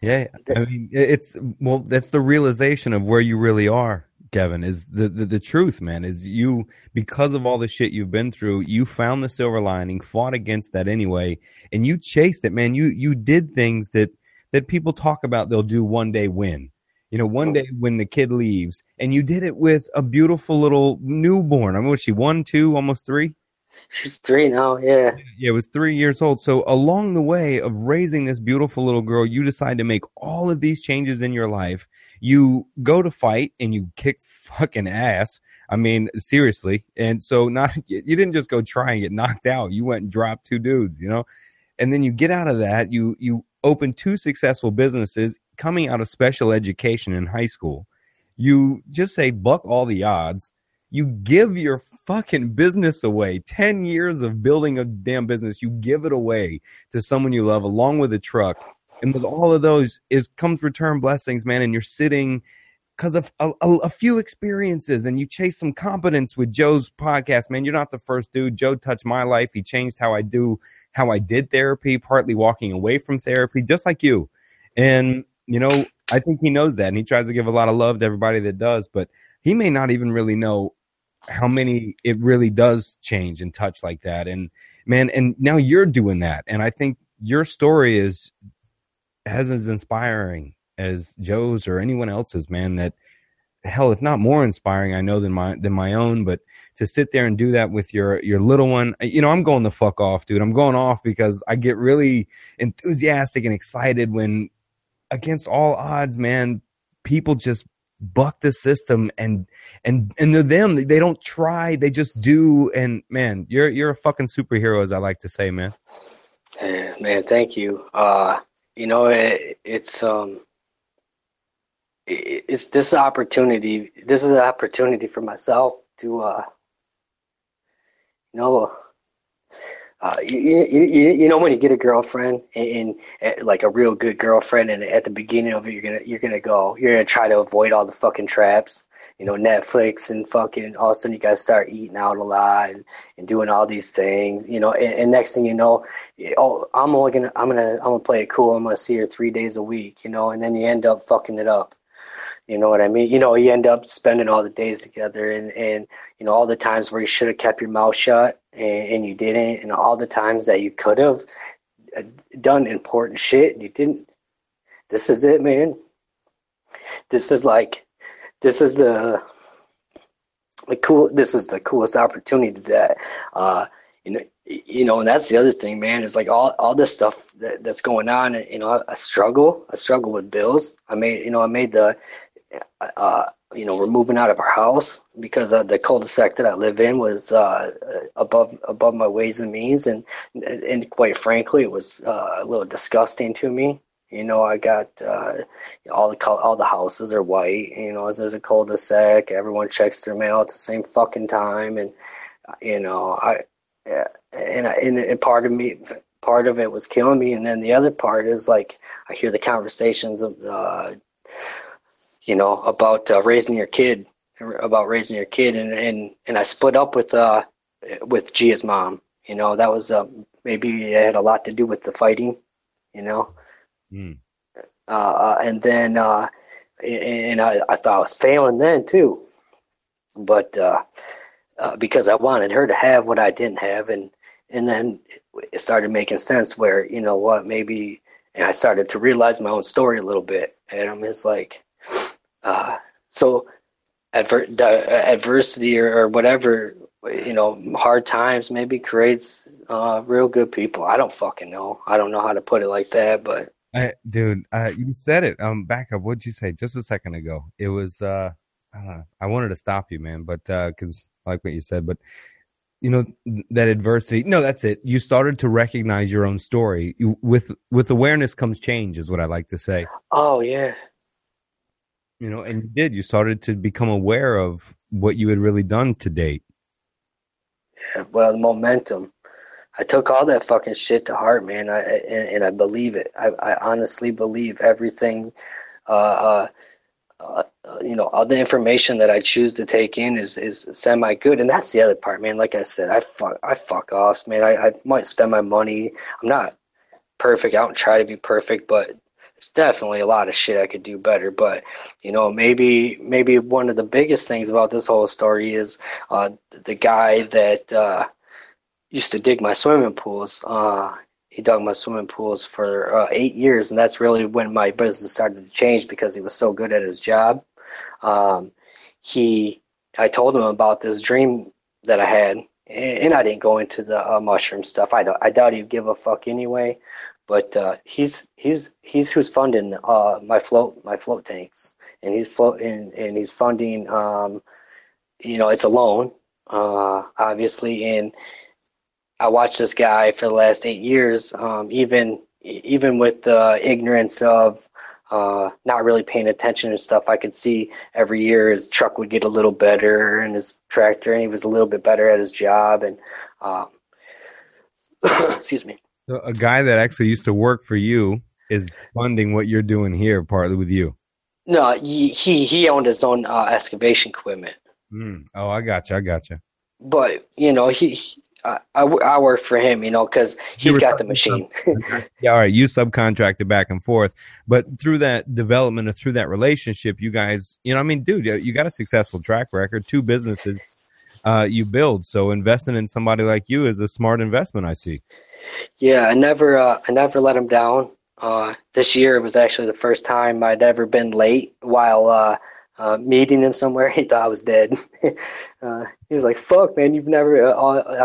Yeah, I mean, it's well. That's the realization of where you really are. Kevin, is the, the, the truth, man, is you because of all the shit you've been through, you found the silver lining, fought against that anyway, and you chased it, man. You you did things that that people talk about they'll do one day win. You know, one day when the kid leaves, and you did it with a beautiful little newborn. I mean, was she one, two, almost three? She's three now, yeah. Yeah, it was three years old. So along the way of raising this beautiful little girl, you decide to make all of these changes in your life you go to fight and you kick fucking ass. I mean, seriously. And so not you didn't just go try and get knocked out. You went and dropped two dudes, you know? And then you get out of that, you you open two successful businesses coming out of special education in high school. You just say buck all the odds. You give your fucking business away. 10 years of building a damn business, you give it away to someone you love along with a truck and with all of those is comes return blessings, man. And you're sitting because of a, a, a, few experiences and you chase some competence with Joe's podcast, man. You're not the first dude. Joe touched my life. He changed how I do, how I did therapy, partly walking away from therapy, just like you. And, you know, I think he knows that and he tries to give a lot of love to everybody that does, but he may not even really know how many it really does change and touch like that. And man, and now you're doing that. And I think your story is as as inspiring as Joe's or anyone else's, man, that hell, if not more inspiring, I know than my than my own, but to sit there and do that with your your little one, uh, you know, I'm going the fuck off, dude. I'm going off because I get really enthusiastic and excited when against all odds, man, people just buck the system and and and they're them. They don't try, they just do. And man, you're you're a fucking superhero, as I like to say, man. man, thank you. Uh you know it, it's um it, it's this opportunity this is an opportunity for myself to uh you know uh, you, you, you know when you get a girlfriend and, and, like a real good girlfriend and at the beginning of it you're gonna you're gonna go you're gonna try to avoid all the fucking traps you know, Netflix and fucking all of a sudden you guys start eating out a lot and, and doing all these things, you know, and, and next thing you know, oh, I'm only gonna, I'm gonna, I'm gonna play it cool. I'm gonna see her three days a week, you know, and then you end up fucking it up. You know what I mean? You know, you end up spending all the days together and, and you know, all the times where you should have kept your mouth shut and, and you didn't, and all the times that you could have uh, done important shit and you didn't. This is it, man. This is like this is the the cool this is the coolest opportunity that uh you know you know and that's the other thing man is like all all this stuff that, that's going on you know I, I struggle i struggle with bills i made you know i made the uh you know we're moving out of our house because uh, the cul-de-sac that i live in was uh above above my ways and means and and quite frankly it was uh, a little disgusting to me you know, I got uh, all the all the houses are white. You know, there's a cul-de-sac. Everyone checks their mail at the same fucking time, and you know, I and I, and, part of me, part of it was killing me, and then the other part is like I hear the conversations of, uh, you know, about uh, raising your kid, about raising your kid, and and and I split up with uh with Gia's mom. You know, that was uh, maybe it had a lot to do with the fighting. You know, Mm. uh, and then uh, and I, I thought I was failing then too, but uh, uh, because I wanted her to have what I didn't have, and and then it started making sense where you know what maybe, and I started to realize my own story a little bit, and I'm just like, uh, so adver- di- adversity or, or whatever you know hard times maybe creates uh, real good people. I don't fucking know. I don't know how to put it like that, but I, dude, uh, you said it. Um, back up. What'd you say just a second ago? It was. Uh, I don't know. I wanted to stop you, man, but because I like what you said, but you know that adversity. No, that's it. You started to recognize your own story. You, with with awareness comes change, is what I like to say. oh yeah. You know, and you did. You started to become aware of what you had really done to date. Yeah well the momentum. I took all that fucking shit to heart man. I and, and i believe it. I, I honestly believe everything uh, uh, uh, you know all the information that i choose to take in is is semi good and that's the other part man. Like i said i fuck i fuck off man. I, I might spend my money. I'm not perfect. I don't try to be perfect but there's definitely a lot of shit i could do better but you know maybe maybe one of the biggest things about this whole story is uh, the guy that uh, used to dig my swimming pools. Uh, he dug my swimming pools for uh, eight years, and that's really when my business started to change because he was so good at his job. Um, he, I told him about this dream that I had, and, I didn't go into the uh, mushroom stuff. I, I doubt he'd give a fuck anyway. But uh, he's he's he's who's funding uh, my float my float tanks, and he's float and, and he's funding um, you know, it's a loan, uh, obviously, and I watched this guy for the last eight years, um, even even with the ignorance of uh, not really paying attention and stuff. I could see every year his truck would get a little better, and his tractor, and he was a little bit better at his job, and um, excuse me. So a guy that actually used to work for you is funding what you're doing here, partly with you. No, he he, he owned his own uh, excavation equipment. Mm. Oh, I got you. I got you. but you know he I, I, I work for him you know because he's got the machine yeah, all right. You subcontracted back and forth, but through that development and through that relationship, you guys, you know, I mean, dude, you got a successful track record, two businesses uh, you build. So investing in somebody like you is a smart investment. I see. yeah i never uh, i never let him down. Uh, this year was actually the first time i'd ever been late while uh, uh, meeting him somewhere. He thought i was dead. Uh, he's like fuck man you've never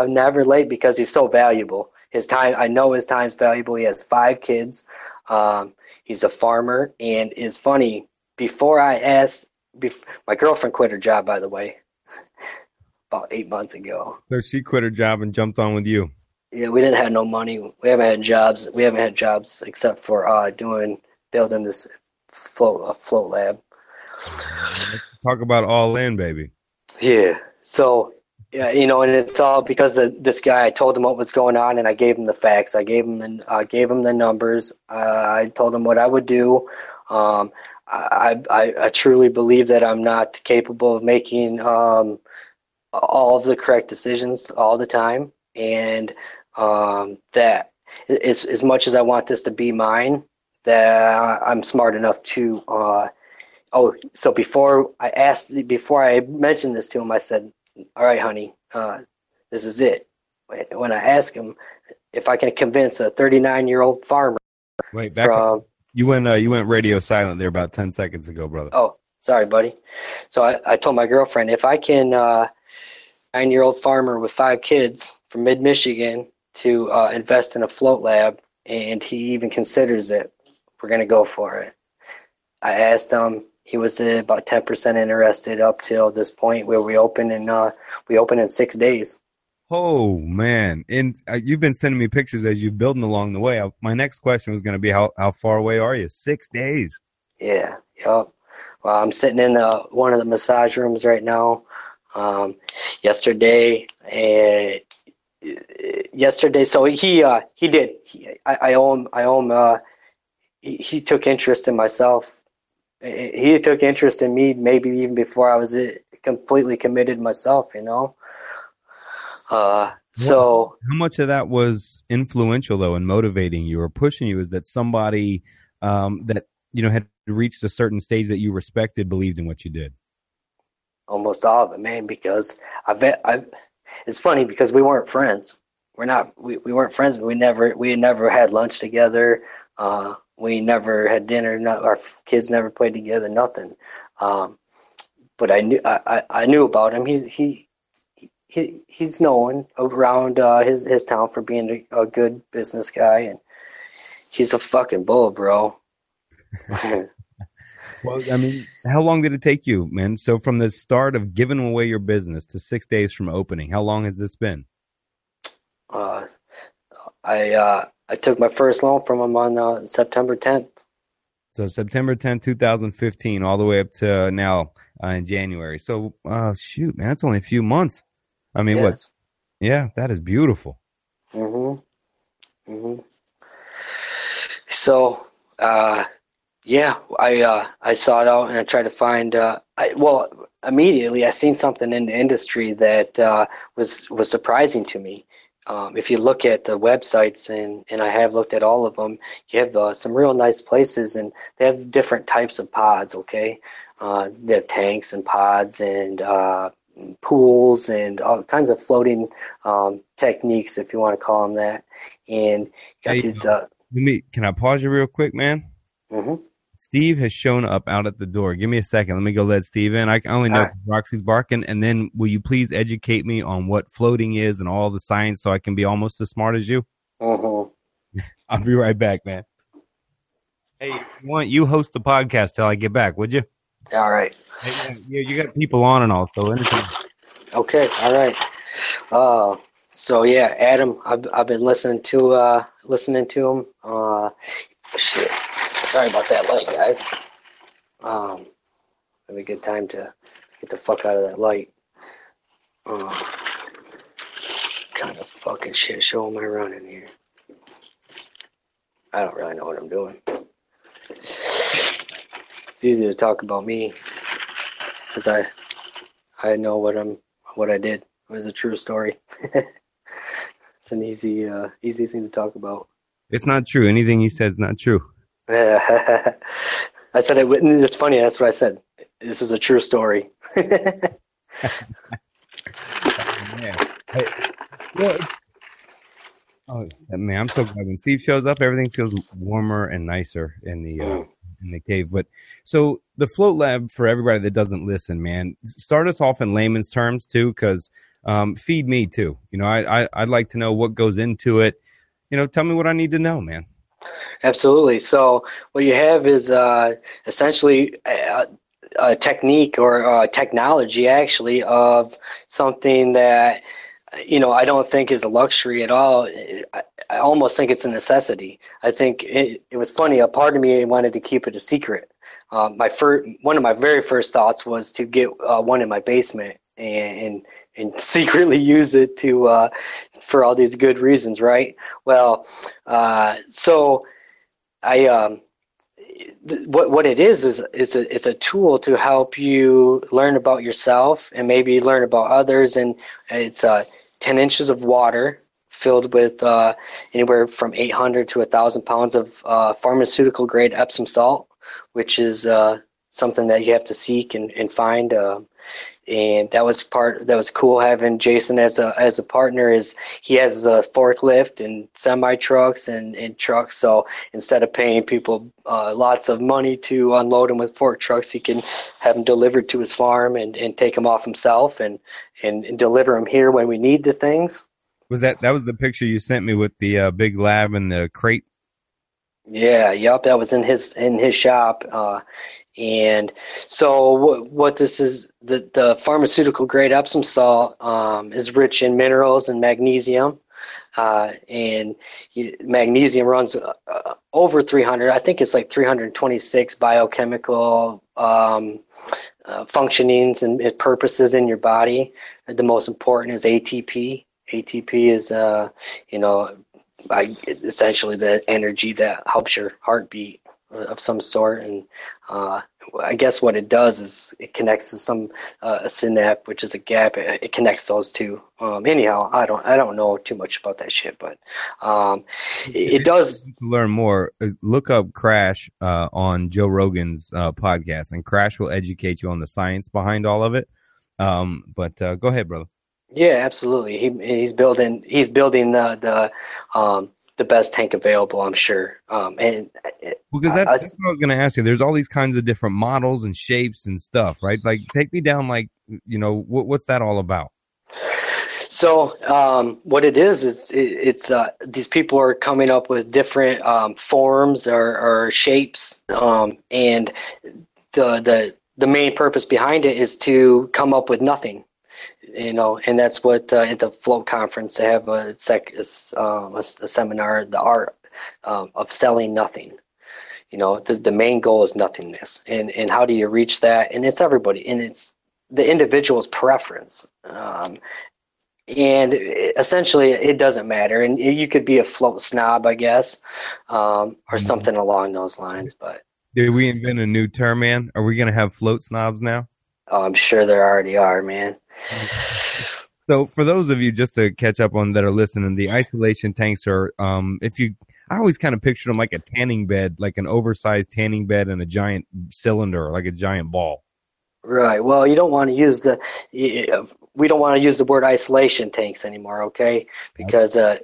i'm never late because he's so valuable. His time i know his time's valuable. He has five kids. Um, he's a farmer. And is funny before i asked bef- my girlfriend quit her job by the way about eight months ago So she quit her job and jumped on with you. Yeah, we didn't have no money. We haven't had jobs. We haven't had jobs except for uh, doing building this float a float lab. Let's talk about all in, baby. Yeah. So yeah, you know, and it's all because of this guy. I told him what was going on, and I gave him the facts. I gave him the uh, gave him the numbers. Uh, I told him what I would do. Um, I, I I truly believe that I'm not capable of making um, all of the correct decisions all the time, and um, that as as much as I want this to be mine, that I'm smart enough to. Uh, oh, so before I asked, before I mentioned this to him, I said, "All right, honey, uh, this is it." When I asked him if I can convince a 39 year old farmer Wait, back from You went. Uh, you went radio silent there about ten seconds ago, brother. Oh, sorry, buddy. So I, I told my girlfriend if I can, uh, nine year old farmer with five kids from mid Michigan to uh, invest in a float lab, and he even considers it, we're going to go for it. I asked him. He was uh, about ten percent interested up till this point where we open in uh, we open in six days. Oh man! And uh, you've been sending me pictures as you're building along the way. I, my next question was going to be how how far away are you? Six days. Yeah, yep. Well, I'm sitting in uh, one of the massage rooms right now. Um, yesterday, uh, yesterday. So he uh, he did. He, I, I owe him. I owe him. Uh, he, he took interest in myself. He took interest in me maybe even before I was uh, completely committed myself. You know. Uh, so how much of that was influential though and motivating you or pushing you? Is that somebody um, that you know had reached a certain stage that you respected believed in what you did? Almost all of it, man. Because I've, I've it's funny because we weren't friends. We're not. We, we weren't friends. We never we never had lunch together. Uh, we never had dinner. Not, our kids never played together. Nothing. Um, but I knew I, I knew about him. He's he he he's known around uh, his his town for being a, a, good business guy, and he's a fucking bull, bro. well, I mean, how long did it take you, man? So from the start of giving away your business to six days from opening, how long has this been? Uh, I uh, I took my first loan from him on uh, September 10th. So September 10th, 2015, all the way up to now uh, in January. So, uh, shoot, man, that's only a few months. I mean, yes. what? Yeah, that is beautiful. Mhm. Mhm. So, uh, yeah, I uh, I saw it out and I tried to find. Uh, I, well, immediately I seen something in the industry that uh, was was surprising to me. Um, if you look at the websites and and I have looked at all of them, you have uh, some real nice places and they have different types of pods. Okay, uh, they have tanks and pods and uh, pools and all kinds of floating um, techniques, if you want to call them that. And got hey, these. Uh, let me. Can I pause you real quick, man? Mm-hmm. Steve has shown up out at the door. Give me a second. Let me go let Steve in. I only know right. Roxy's barking. And then will you please educate me on what floating is and all the science so I can be almost as smart as you? Mm-hmm. I'll be right back, man. Hey, you want you host the podcast till I get back, would you? All right. Hey, you, you got people on and all, so anything. Okay. All right. Uh, so yeah, Adam, I've I've been listening to uh listening to him. Uh, shit. Sorry about that light, guys. Um, have a good time to get the fuck out of that light. Um, kind of fucking shit show am I running here? I don't really know what I'm doing. It's easy to talk about me because I I know what I'm what I did. It was a true story. it's an easy uh, easy thing to talk about. It's not true. Anything he says is not true. I said it. It's funny. That's what I said. This is a true story. yeah. Hey, well, oh man, I'm so glad when Steve shows up, everything feels warmer and nicer in the uh, mm in the cave. But so the float lab for everybody that doesn't listen, man, start us off in layman's terms too, because um, feed me too. You know, I, I I'd like to know what goes into it. You know, tell me what I need to know, man. Absolutely. So what you have is uh, essentially a, a, technique or a technology, actually, of something that you know I don't think is a luxury at all. I, I almost think it's a necessity. I think it, it was funny. A part of me wanted to keep it a secret. Uh, my first, one of my very first thoughts was to get uh, one in my basement and, and, and secretly use it to uh, for all these good reasons, right? Well, uh, so I um, th- what what it is is is a, it's a tool to help you learn about yourself and maybe learn about others, and it's uh, ten inches of water filled with uh, anywhere from 800 to 1,000 pounds of uh, pharmaceutical grade Epsom salt, which is uh, something that you have to seek and, and find. And that was part that was cool having Jason as a as a partner. Is he has a forklift and semi trucks and, and trucks. So instead of paying people uh, lots of money to unload them with fork trucks, he can have them delivered to his farm and, and take them off himself and, and, and deliver them here when we need the things. Was that that was the picture you sent me with the uh, big lab and the crate? Yeah, yep, that was in his in his shop. Uh, and so what, what this is the the pharmaceutical grade Epsom salt um, is rich in minerals and magnesium. Uh, and you, magnesium runs uh, uh over 300. I think it's like 326 biochemical um, uh, functionings and purposes in your body. The most important is ATP, ATP is, uh, you know, I, essentially the energy that helps your heartbeat of some sort. And uh, I guess what it does is it connects to some uh, a synapse, which is a gap. It, it connects those two. Um, anyhow, I don't I don't know too much about that shit, but um, it, it does. To learn more, uh, look up Crash uh, on Joe Rogan's uh, podcast, and Crash will educate you on the science behind all of it. Um, but uh, go ahead, brother. Yeah, absolutely. He he's building he's building the the um, the best tank available, I'm sure. Um, and because that's, that's what I was going to ask you. There's all these kinds of different models and shapes and stuff, right? Like, take me down, like, you know, what, what's that all about? So um, what it is, it's it, it's uh, these people are coming up with different um, forms or, or shapes, um, and the the the main purpose behind it is to come up with nothing you know, and that's what uh, at the Float conference they have a, sec, um, a, a seminar, the art um, of selling nothing. You know, the, the main goal is nothingness, and and how do you reach that? And it's everybody, and it's the individual's preference. Um, and essentially, it doesn't matter. And you could be a float snob, I guess, um, or mm-hmm. something along those lines. But did we invent a new term, man? Are we going to have float snobs now? Oh, I'm sure there already are, man. So, for those of you just to catch up on that are listening, the isolation tanks are, um, if you, I always kind of picture them like a tanning bed, like an oversized tanning bed and a giant cylinder, like a giant ball. Right. Well, you don't want to use the, we don't want to use the word isolation tanks anymore, okay? Because uh,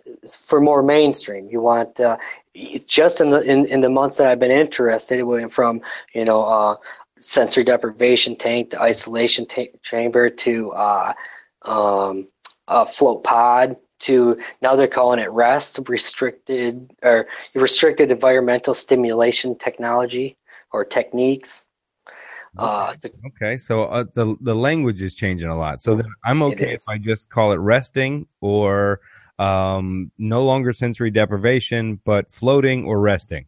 for more mainstream, you want uh, just in the in, in the months that I've been interested, it went from you know uh, sensory deprivation tank, the isolation chamber, to uh, um, a float pod, to now they're calling it REST, restricted or restricted environmental stimulation technology or techniques. Uh, okay, so uh, the the language is changing a lot. So I'm okay if I just call it resting or um, no longer sensory deprivation, but floating or resting.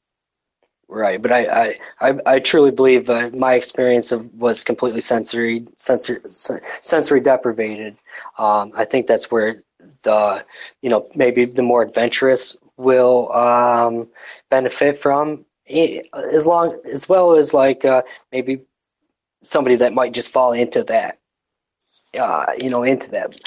Right, but I I, I, I truly believe uh, my experience of was completely sensory sensory sensory deprivated. Um, I think that's where the you know maybe the more adventurous will um, benefit from as long as well as like uh, maybe somebody that might just fall into that uh, you know into that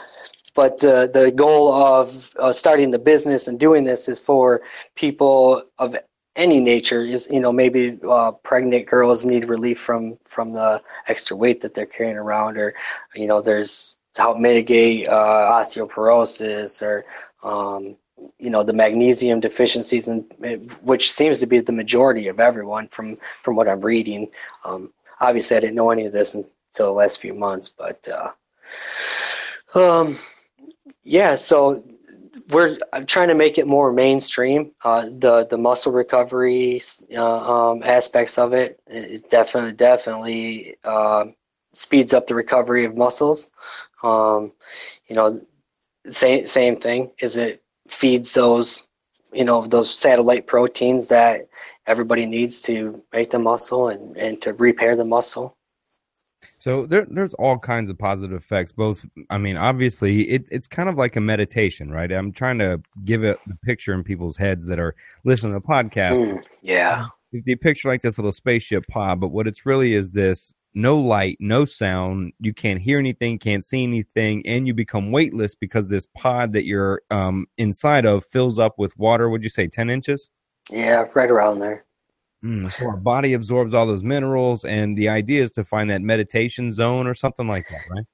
but the the goal of uh, starting the business and doing this is for people of any nature is you know maybe uh, pregnant girls need relief from from the extra weight that they're carrying around or you know there's to help mitigate uh, osteoporosis or um, you know the magnesium deficiencies and which seems to be the majority of everyone from from what i'm reading. Um, obviously i didn't know any of this until the last few months but uh, um, yeah so we're trying to make it more mainstream. Uh, the the muscle recovery uh, um, aspects of it, it definitely definitely uh, speeds up the recovery of muscles. Um, you know, same same thing is it feeds those you know those satellite proteins that everybody needs to make the muscle and, and to repair the muscle. So there, there's all kinds of positive effects. Both, I mean, obviously, it, it's kind of like a meditation, right? I'm trying to give it the picture in people's heads that are listening to the podcast. Mm, yeah, you picture like this little spaceship pod, but what it's really is this: no light, no sound, you can't hear anything, can't see anything, and you become weightless because this pod that you're um, inside of fills up with water. Would you say ten inches? Yeah, right around there. Mm, so our body absorbs all those minerals, and the idea is to find that meditation zone or something like that, right?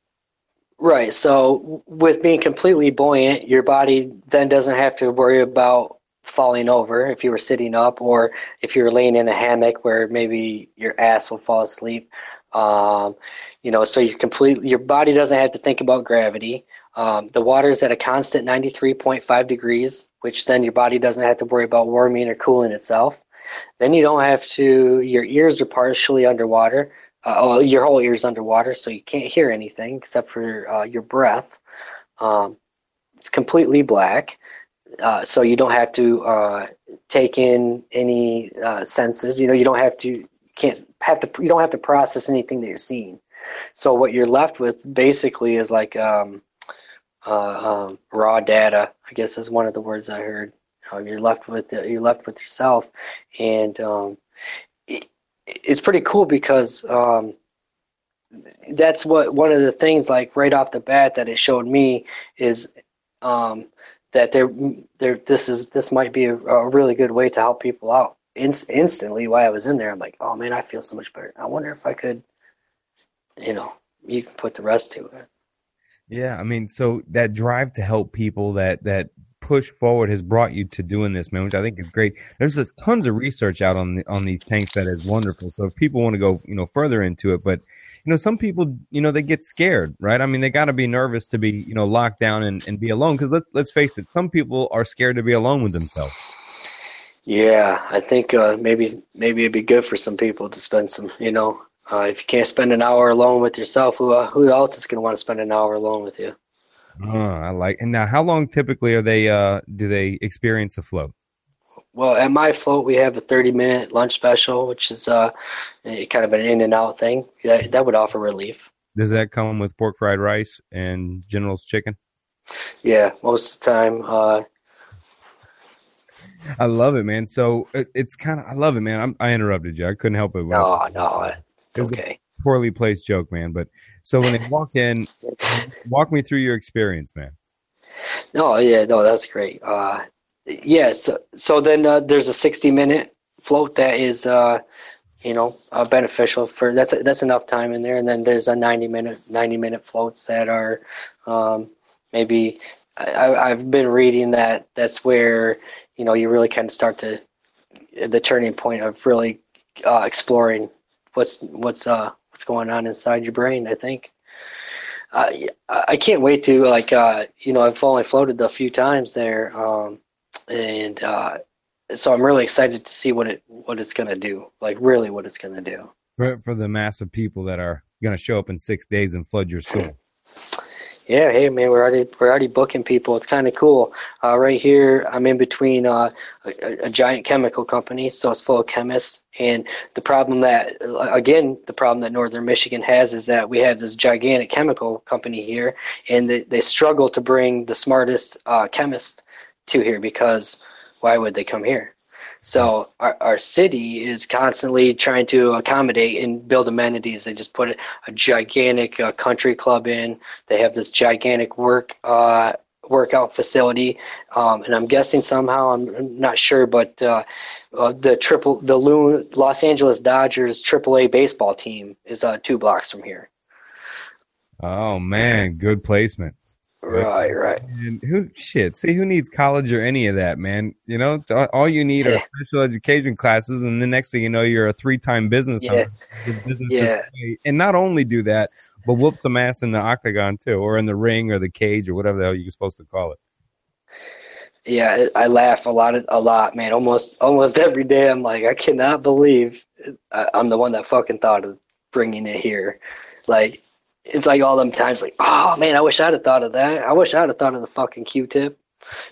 Right. So with being completely buoyant, your body then doesn't have to worry about falling over if you were sitting up, or if you're laying in a hammock where maybe your ass will fall asleep. Um, you know, so you completely your body doesn't have to think about gravity. Um, the water is at a constant 93.5 degrees, which then your body doesn't have to worry about warming or cooling itself. Then you don't have to. Your ears are partially underwater. Uh, your whole ears underwater, so you can't hear anything except for uh, your breath. Um, it's completely black, uh, so you don't have to uh, take in any uh, senses. You know, you don't have to. Can't have to. You don't have to process anything that you're seeing. So what you're left with basically is like um, uh, um, raw data. I guess is one of the words I heard. Uh, you're left with you're left with yourself, and um, it, it's pretty cool because um, that's what one of the things like right off the bat that it showed me is um, that there there this is this might be a, a really good way to help people out. In, instantly, while I was in there, I'm like, oh man, I feel so much better. I wonder if I could, you know, you can put the rest to it. Yeah, I mean, so that drive to help people, that that push forward has brought you to doing this, man, which I think is great. There's tons of research out on the, on these tanks that is wonderful. So if people want to go, you know, further into it, but you know, some people, you know, they get scared, right? I mean, they got to be nervous to be, you know, locked down and, and be alone. Because let's let's face it, some people are scared to be alone with themselves. Yeah, I think uh, maybe maybe it'd be good for some people to spend some, you know, uh, if you can't spend an hour alone with yourself, who uh, who else is going to want to spend an hour alone with you? Oh, I like. And now, how long typically are they? Uh, do they experience a float? Well, at my float, we have a 30 minute lunch special, which is uh, kind of an in and out thing. That, that would offer relief. Does that come with pork fried rice and General's chicken? Yeah, most of the time. Uh, I love it, man. So it, it's kind of I love it, man. I'm, i interrupted you. I couldn't help it. No, no, it's it okay. Poorly placed joke, man. But so when they walk in, walk me through your experience, man. No, yeah, no, that's great. Uh, yeah, so so then uh, there's a 60 minute float that is uh, you know uh, beneficial for that's that's enough time in there, and then there's a 90 minute 90 minute floats that are um, maybe I, I've been reading that that's where you know you really kind of start to the turning point of really uh, exploring what's what's uh what's going on inside your brain. I think. Uh, I can't wait to like uh, you know I've only floated a few times there, um, and uh, so I'm really excited to see what it what it's going to do. Like really, what it's going to do for, for the mass of people that are going to show up in six days and flood your school. Yeah, hey man, we're already we're already booking people. It's kind of cool. Uh, right here, I'm in between uh, a, a, giant chemical company, so it's full of chemists. And the problem that, again, the problem that Northern Michigan has is that we have this gigantic chemical company here, and they, they struggle to bring the smartest uh, chemists to here because why would they come here? So our, our city is constantly trying to accommodate and build amenities. They just put a, gigantic uh, country club in. They have this gigantic work uh, workout facility, um, and I'm guessing somehow I'm not sure, but uh, uh, the triple the Los Angeles Dodgers AAA baseball team is uh, two blocks from here. Oh man, good placement. Right, right. And who shit? See, who needs college or any of that, man? You know, all you need are special education classes, and the next thing you know, you're a three-time business yeah. owner. Business yeah. And not only do that, but whoop some ass in the octagon too, or in the ring, or the cage, or whatever the hell you're supposed to call it. Yeah, I laugh a lot, a lot, man. Almost, almost every day, I'm like, I cannot believe uh, I'm the one that fucking thought of bringing it here. Like, it's like all them times like, oh man, I wish I'd have thought of that. I wish I'd have thought of the fucking Q-tip.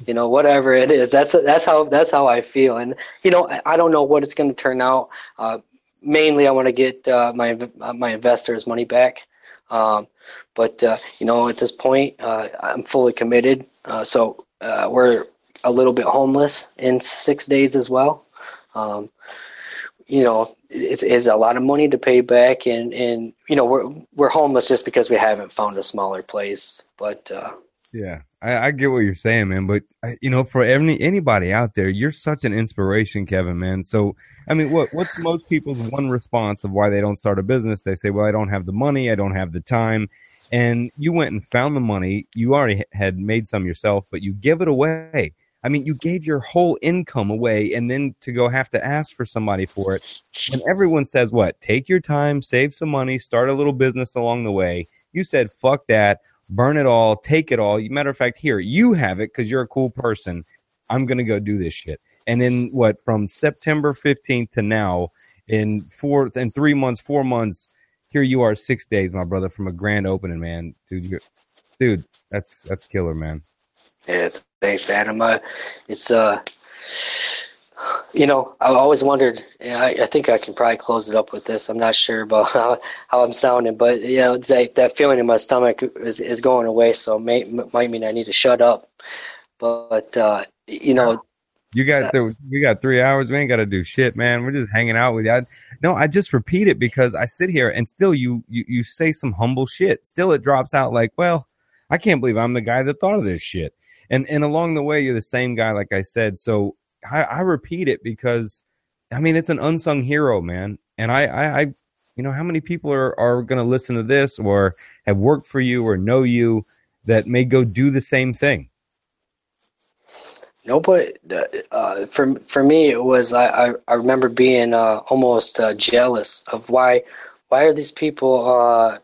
You know, whatever it is, that's that's how that's how I feel. And you know, I, I don't know what it's going to turn out. Uh, mainly, I want to get uh, my my investors' money back. Um, but uh, you know, at this point, uh, I'm fully committed. Uh, so uh, we're a little bit homeless in six days as well. Um, you know, it's, it's a lot of money to pay back, and and you know we're we're homeless just because we haven't found a smaller place. But uh, yeah, I, I, get what you're saying, man. But you know, for any anybody out there, you're such an inspiration, Kevin, man. So I mean, what what's most people's one response of why they don't start a business? They say, "Well, I don't have the money, I don't have the time." And you went and found the money. You already had made some yourself, but you give it away I mean, you gave your whole income away and then to go have to ask for somebody for it. And everyone says, what? Take your time, save some money, start a little business along the way. You said, fuck that, burn it all, take it all. Matter of fact, here, you have it because you're a cool person. I'm going to go do this shit. And in what, from September 15th to now, in four, in three months, four months, here you are six days, my brother, from a grand opening, man. Dude, dude, that's, that's killer, man. Yeah, thanks, Adam. Uh, it's uh, you know, I always wondered. I, I think I can probably close it up with this. I'm not sure about how, how I'm sounding, but you know, that that feeling in my stomach is is going away. So may, might mean I need to shut up. But uh, you know, you got th- we got three hours. We ain't got to do shit, man. We're just hanging out with you. I, no, I just repeat it because I sit here and still you, you you say some humble shit. Still, it drops out like, well, I can't believe I'm the guy that thought of this shit. And and along the way, you're the same guy, like I said. So I, I repeat it because, I mean, it's an unsung hero, man. And I, I, I you know, how many people are are going to listen to this or have worked for you or know you that may go do the same thing? No, but uh, for for me, it was I I, I remember being uh, almost uh, jealous of why why are these people uh,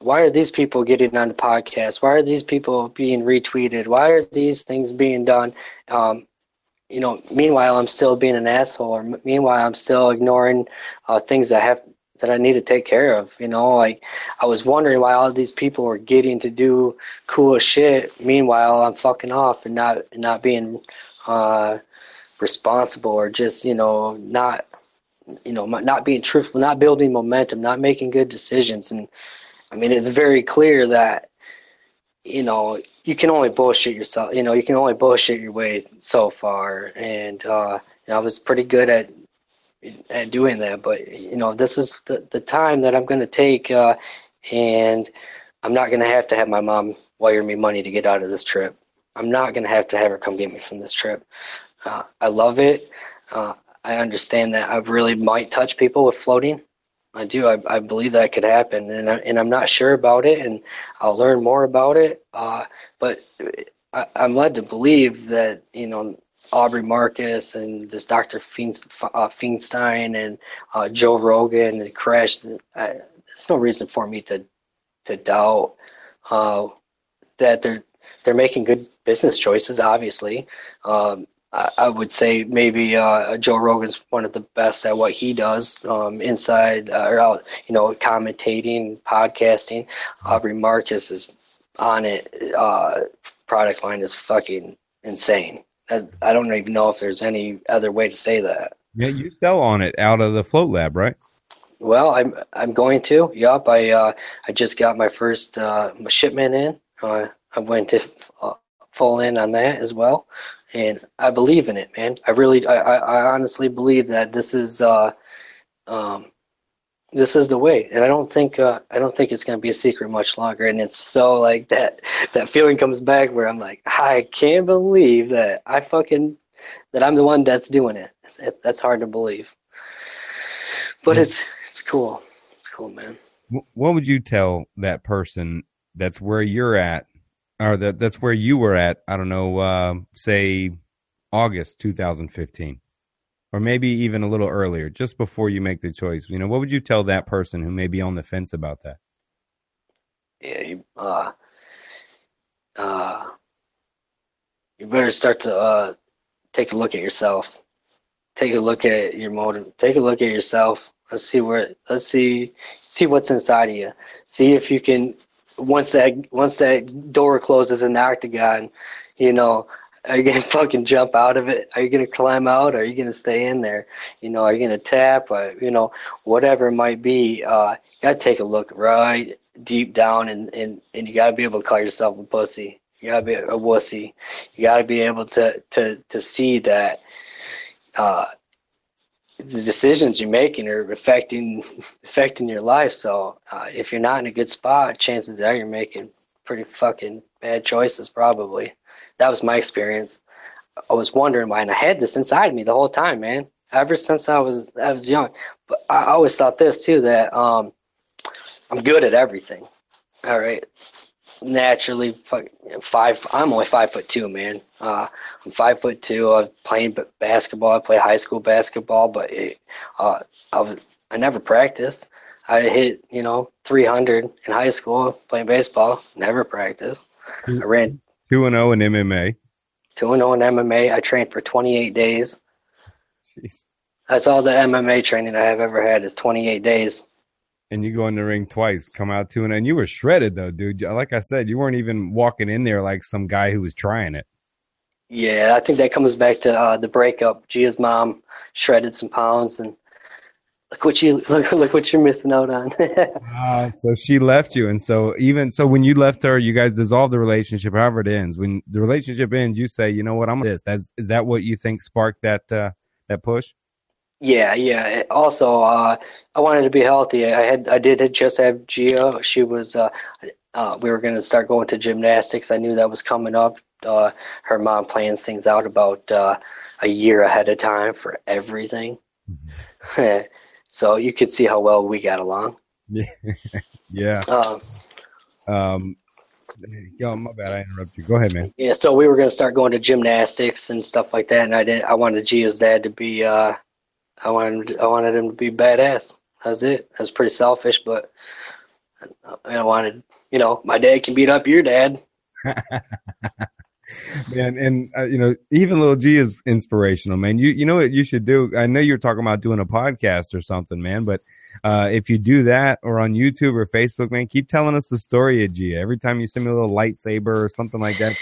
why are these people getting on the podcast? Why are these people being retweeted? Why are these things being done? Um, you know, meanwhile, I'm still being an asshole, or meanwhile, I'm still ignoring uh, things that have that I need to take care of. You know, like I was wondering why all these people were getting to do cool shit. Meanwhile, I'm fucking off and not not being uh, responsible or just you know not you know not being truthful, not building momentum, not making good decisions, and I mean, it's very clear that you know you can only bullshit yourself. You know, you can only bullshit your way so far, and uh, I was pretty good at at doing that. But you know, this is the the time that I'm going to take, uh, and I'm not going to have to have my mom wire me money to get out of this trip. I'm not going to have to have her come get me from this trip. Uh, I love it. Uh, I understand that I really might touch people with floating. I do. I, I believe that could happen, and I, and I'm not sure about it, and I'll learn more about it. Uh, but I, am led to believe that you know Aubrey Marcus and this Dr. uh, Feinstein and uh, Joe Rogan and Crash. There's no reason for me to to doubt uh, that they're they're making good business choices. Obviously, um, I, would say maybe uh, Joe Rogan's one of the best at what he does um, inside uh, or out, you know, commentating, podcasting. Aubrey Marcus is Onnit. Uh, product line is fucking insane. I, I don't even know if there's any other way to say that. Yeah, you sell Onnit out of the Float Lab, right? Well, I'm I'm going to. Yup, I uh, I just got my first uh, shipment in. Uh, I went to full in on that as well and I believe in it, man. I really, I, I honestly believe that this is, uh, um, this is the way, and I don't think, uh, I don't think it's going to be a secret much longer. And it's so like that, that feeling comes back where I'm like, I can't believe that I fucking, that I'm the one that's doing it. it that's hard to believe, but it's, it's cool. It's cool, man. What would you tell that person that's where you're at or that that's where you were at. I don't know, uh, say August 2015, or maybe even a little earlier, just before you make the choice. You know, what would you tell that person who may be on the fence about that? Yeah, you, uh, uh, you better start to uh, take a look at yourself. Take a look at your motive. Take a look at yourself. Let's see where. Let's see see what's inside of you. See if you can once that once that door closes in the octagon, you know, are you gonna fucking jump out of it? Are you gonna climb out? Are you gonna stay in there? You know, are you gonna tap? Or, you know, whatever it might be. Uh, you gotta take a look right deep down, and and and you gotta be able to call yourself a pussy. You gotta be a wussy. You gotta be able to to to see that. Uh, the decisions you're making are affecting affecting your life. So uh, if you're not in a good spot, chances are you're making pretty fucking bad choices. Probably that was my experience. I was wondering why, and I had this inside me the whole time, man. Ever since I was I was young, but I always thought this too that um, I'm good at everything. All right, naturally five. I'm only five foot two, man. Uh, I'm five foot two. I was playing basketball. I played high school basketball, but it, uh, I was I never practiced. I hit you know 300 in high school playing baseball. Never practiced. I ran two and zero oh in MMA. Two and zero oh in MMA. I trained for 28 days. Jeez. That's all the MMA training I have ever had is 28 days and you go in the ring twice, come out two and you were shredded though, dude. Like I said, you weren't even walking in there like some guy who was trying it. Yeah, I think that comes back to uh, the breakup. Gia's mom shredded some pounds, and look what you look, look what you're missing out on. uh, so she left you, and so even so, when you left her, you guys dissolved the relationship. However, it ends. When the relationship ends, you say, "You know what? I'm this." That's, is that what you think sparked that uh, that push? Yeah, yeah. Also, uh, I wanted to be healthy. I had, I did just have Gia. She was, uh, uh, we were going to start going to gymnastics. I knew that was coming up. Uh, her mom plans things out about uh, a year ahead of time for everything. Mm-hmm. so you could see how well we got along. Yeah. Um, um, yo, my bad. I interrupted you. Go ahead, man. Yeah. So we were going to start going to gymnastics and stuff like that, and I did. I wanted Gia's dad to be. Uh, I wanted I wanted him to be badass. That was it. That was pretty selfish, but I wanted you know my dad can beat up your dad. man, and uh, you know even little G is inspirational, man. You you know what you should do. I know you're talking about doing a podcast or something, man, but uh, if you do that or on YouTube or Facebook, man, keep telling us the story of G. Every time you send me a little lightsaber or something like that.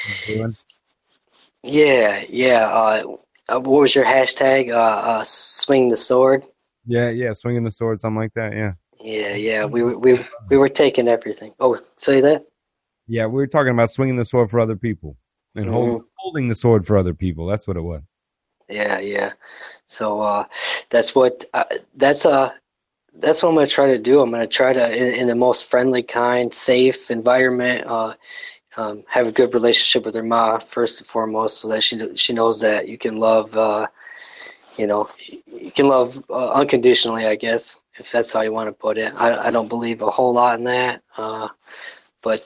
Yeah, yeah. Uh, uh, what was your hashtag? Uh, uh, swing the sword. Yeah, yeah, swinging the sword, something like that. Yeah. Yeah, yeah. We we we were taking everything. Oh, say that. Yeah, we were talking about swinging the sword for other people and mm-hmm. hold, holding the sword for other people. That's what it was. Yeah, yeah. So uh, that's what uh, that's uh that's what I'm gonna try to do. I'm gonna try to in, in the most friendly, kind, safe environment. Uh, um, have a good relationship with her ma first and foremost, so that she she knows that you can love, uh, you know, you can love uh, unconditionally. I guess if that's how you want to put it. I I don't believe a whole lot in that, uh, but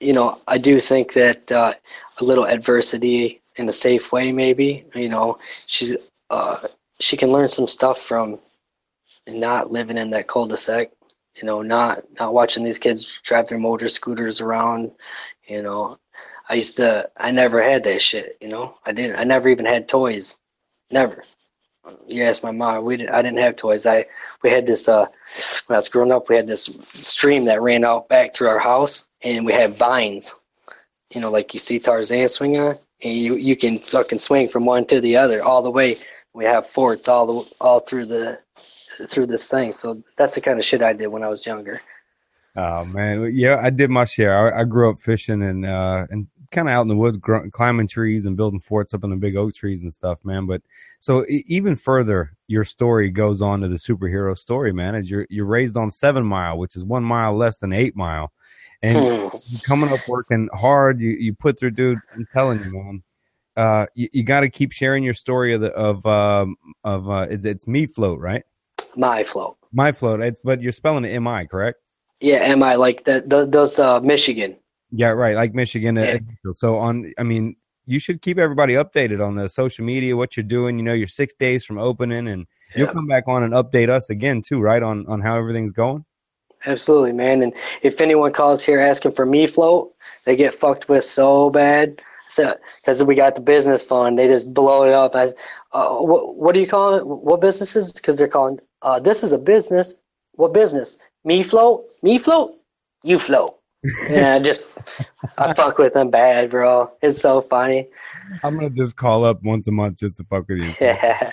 you know, I do think that uh, a little adversity in a safe way, maybe. You know, she's uh, she can learn some stuff from not living in that cul-de-sac you know, not not watching these kids drive their motor scooters around, you know, I used to. I never had that shit. You know, I didn't. I never even had toys. Never. You ask my mom. We didn't. I didn't have toys. I we had this. Uh, when I was growing up, we had this stream that ran out back through our house, and we had vines. You know, like you see Tarzan swing on, and you you can fucking swing from one to the other all the way. We have forts all the all through the through this thing. So that's the kind of shit I did when I was younger. Oh man, yeah, I did my share. I, I grew up fishing and uh, and kind of out in the woods, gr- climbing trees and building forts up in the big oak trees and stuff, man. But so even further, your story goes on to the superhero story, man. As you're you're raised on Seven Mile, which is one mile less than Eight Mile, and hmm. you're coming up working hard. You you put through, dude. I'm telling you, man. Uh, you, you got to keep sharing your story of the of um of uh, is it's me float right? My float. My float. It's, but you're spelling it M I, correct? Yeah, am I like that? Those uh, Michigan. Yeah, right. Like Michigan. Uh, yeah. So on, I mean, you should keep everybody updated on the social media, what you're doing. You know, you're six days from opening, and yeah. you'll come back on and update us again too, right? On on how everything's going. Absolutely, man. And if anyone calls here asking for me float, they get fucked with so bad. So because we got the business fund, they just blow it up as, uh, what, what do you call it? What businesses? Because they're calling uh, this is a business. What business? Me float, me float, you float. yeah, just I fuck with them bad, bro. It's so funny. I'm gonna just call up once a month just to fuck with you. Yeah.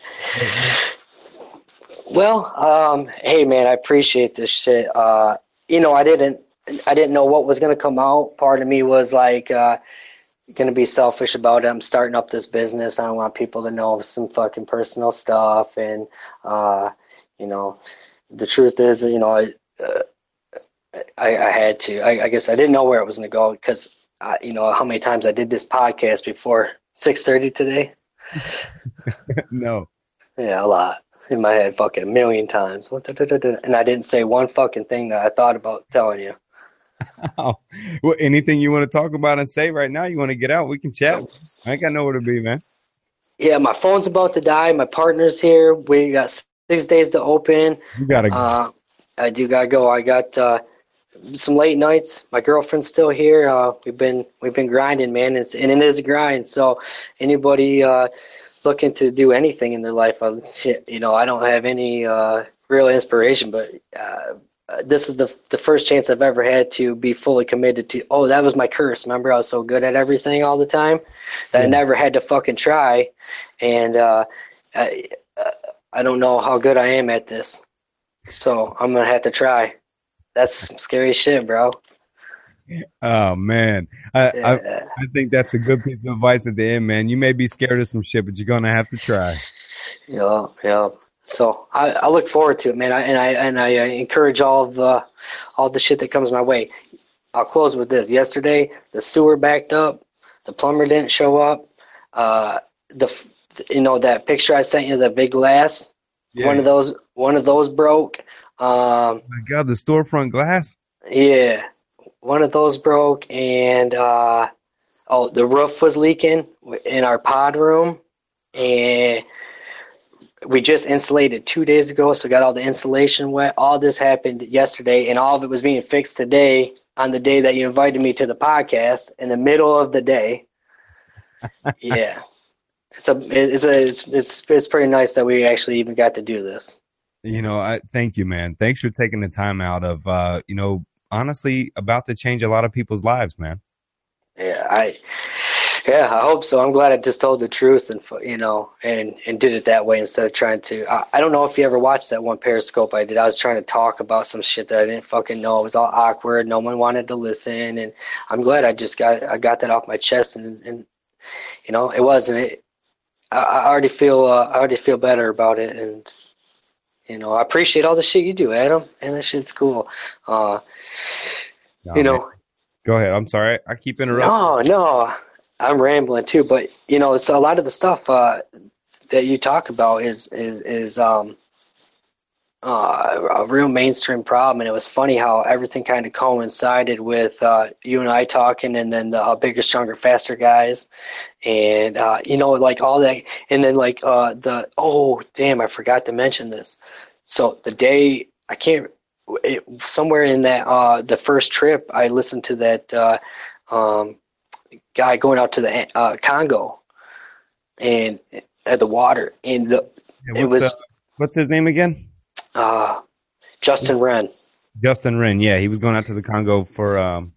well, um, hey man, I appreciate this shit. Uh, you know, I didn't I didn't know what was gonna come out. Part of me was like uh, gonna be selfish about it. I'm starting up this business. I don't want people to know some fucking personal stuff and uh, you know, the truth is, you know, I I, I, had to. I, I, guess I didn't know where it was going to go because, you know, how many times I did this podcast before six thirty today. no. Yeah, a lot in my head, fucking a million times, and I didn't say one fucking thing that I thought about telling you. Oh, well, anything you want to talk about and say right now? You want to get out? We can chat. I ain't got nowhere to be, man. Yeah, my phone's about to die. My partner's here. We got six days to open. You gotta go. Uh, I do gotta go. I got uh, some late nights. My girlfriend's still here. Uh, we've been we've been grinding, man. It's and it is a grind. So anybody uh, looking to do anything in their life, uh, shit, you know, I don't have any uh, real inspiration, but uh, this is the the first chance I've ever had to be fully committed to. Oh, that was my curse. Remember, I was so good at everything all the time that I never had to fucking try, and uh, I uh, I don't know how good I am at this, so I'm gonna have to try. That's some scary shit, bro. Oh man, I, I Yeah. I think that's a good piece of advice at the end, man. You may be scared of some shit, but you're gonna have to try. Yeah, yeah. So I, I look forward to it, man. I, and I and I uh, encourage all of uh, all the shit that comes my way. I'll close with this. Yesterday, the sewer backed up. The plumber didn't show up. Uh, the you know that picture I sent you, the big glass. One of those one of those broke. Um, Oh my God, the storefront glass. yeah, one of those broke, and uh, oh, the roof was leaking in our pod room, and we just insulated two days ago, so got all the insulation wet. All this happened yesterday, and all of it was being fixed today on the day that you invited me to the podcast in the middle of the day. yeah, it's a it's a it's it's it's pretty nice that we actually even got to do this. You know, I thank you, man. Thanks for taking the time out of, uh, you know, honestly, about to change a lot of people's lives, man. Yeah, I yeah, I hope so. I'm glad I just told the truth and you know and and did it that way instead of trying to. I, I don't know if you ever watched that one Periscope I did. I was trying to talk about some shit that I didn't fucking know. It was all awkward. No one wanted to listen, and I'm glad I just got I got that off my chest and and you know it wasn't it. I, I already feel uh, I already feel better about it and. You know, I appreciate all the shit you do, Adam, and that shit's cool. Uh, No, you man. know, go ahead. I'm sorry. I keep interrupting. no, no, I'm rambling too. But you know, it's a lot of the stuff uh, that you talk about is is is um uh, a real mainstream problem, and it was funny how everything kind of coincided with uh, you and I talking, and then the uh, bigger, stronger, faster guys, and uh, you know, like all that, and then like uh, the oh damn, I forgot to mention this. So the day I can't it, somewhere in that uh, the first trip, I listened to that uh, um, guy going out to the uh, Congo and at the water, and the Yeah, it was what's his name again? Uh, Justin Wren. Justin Wren. Yeah, he was going out to the Congo for. Um,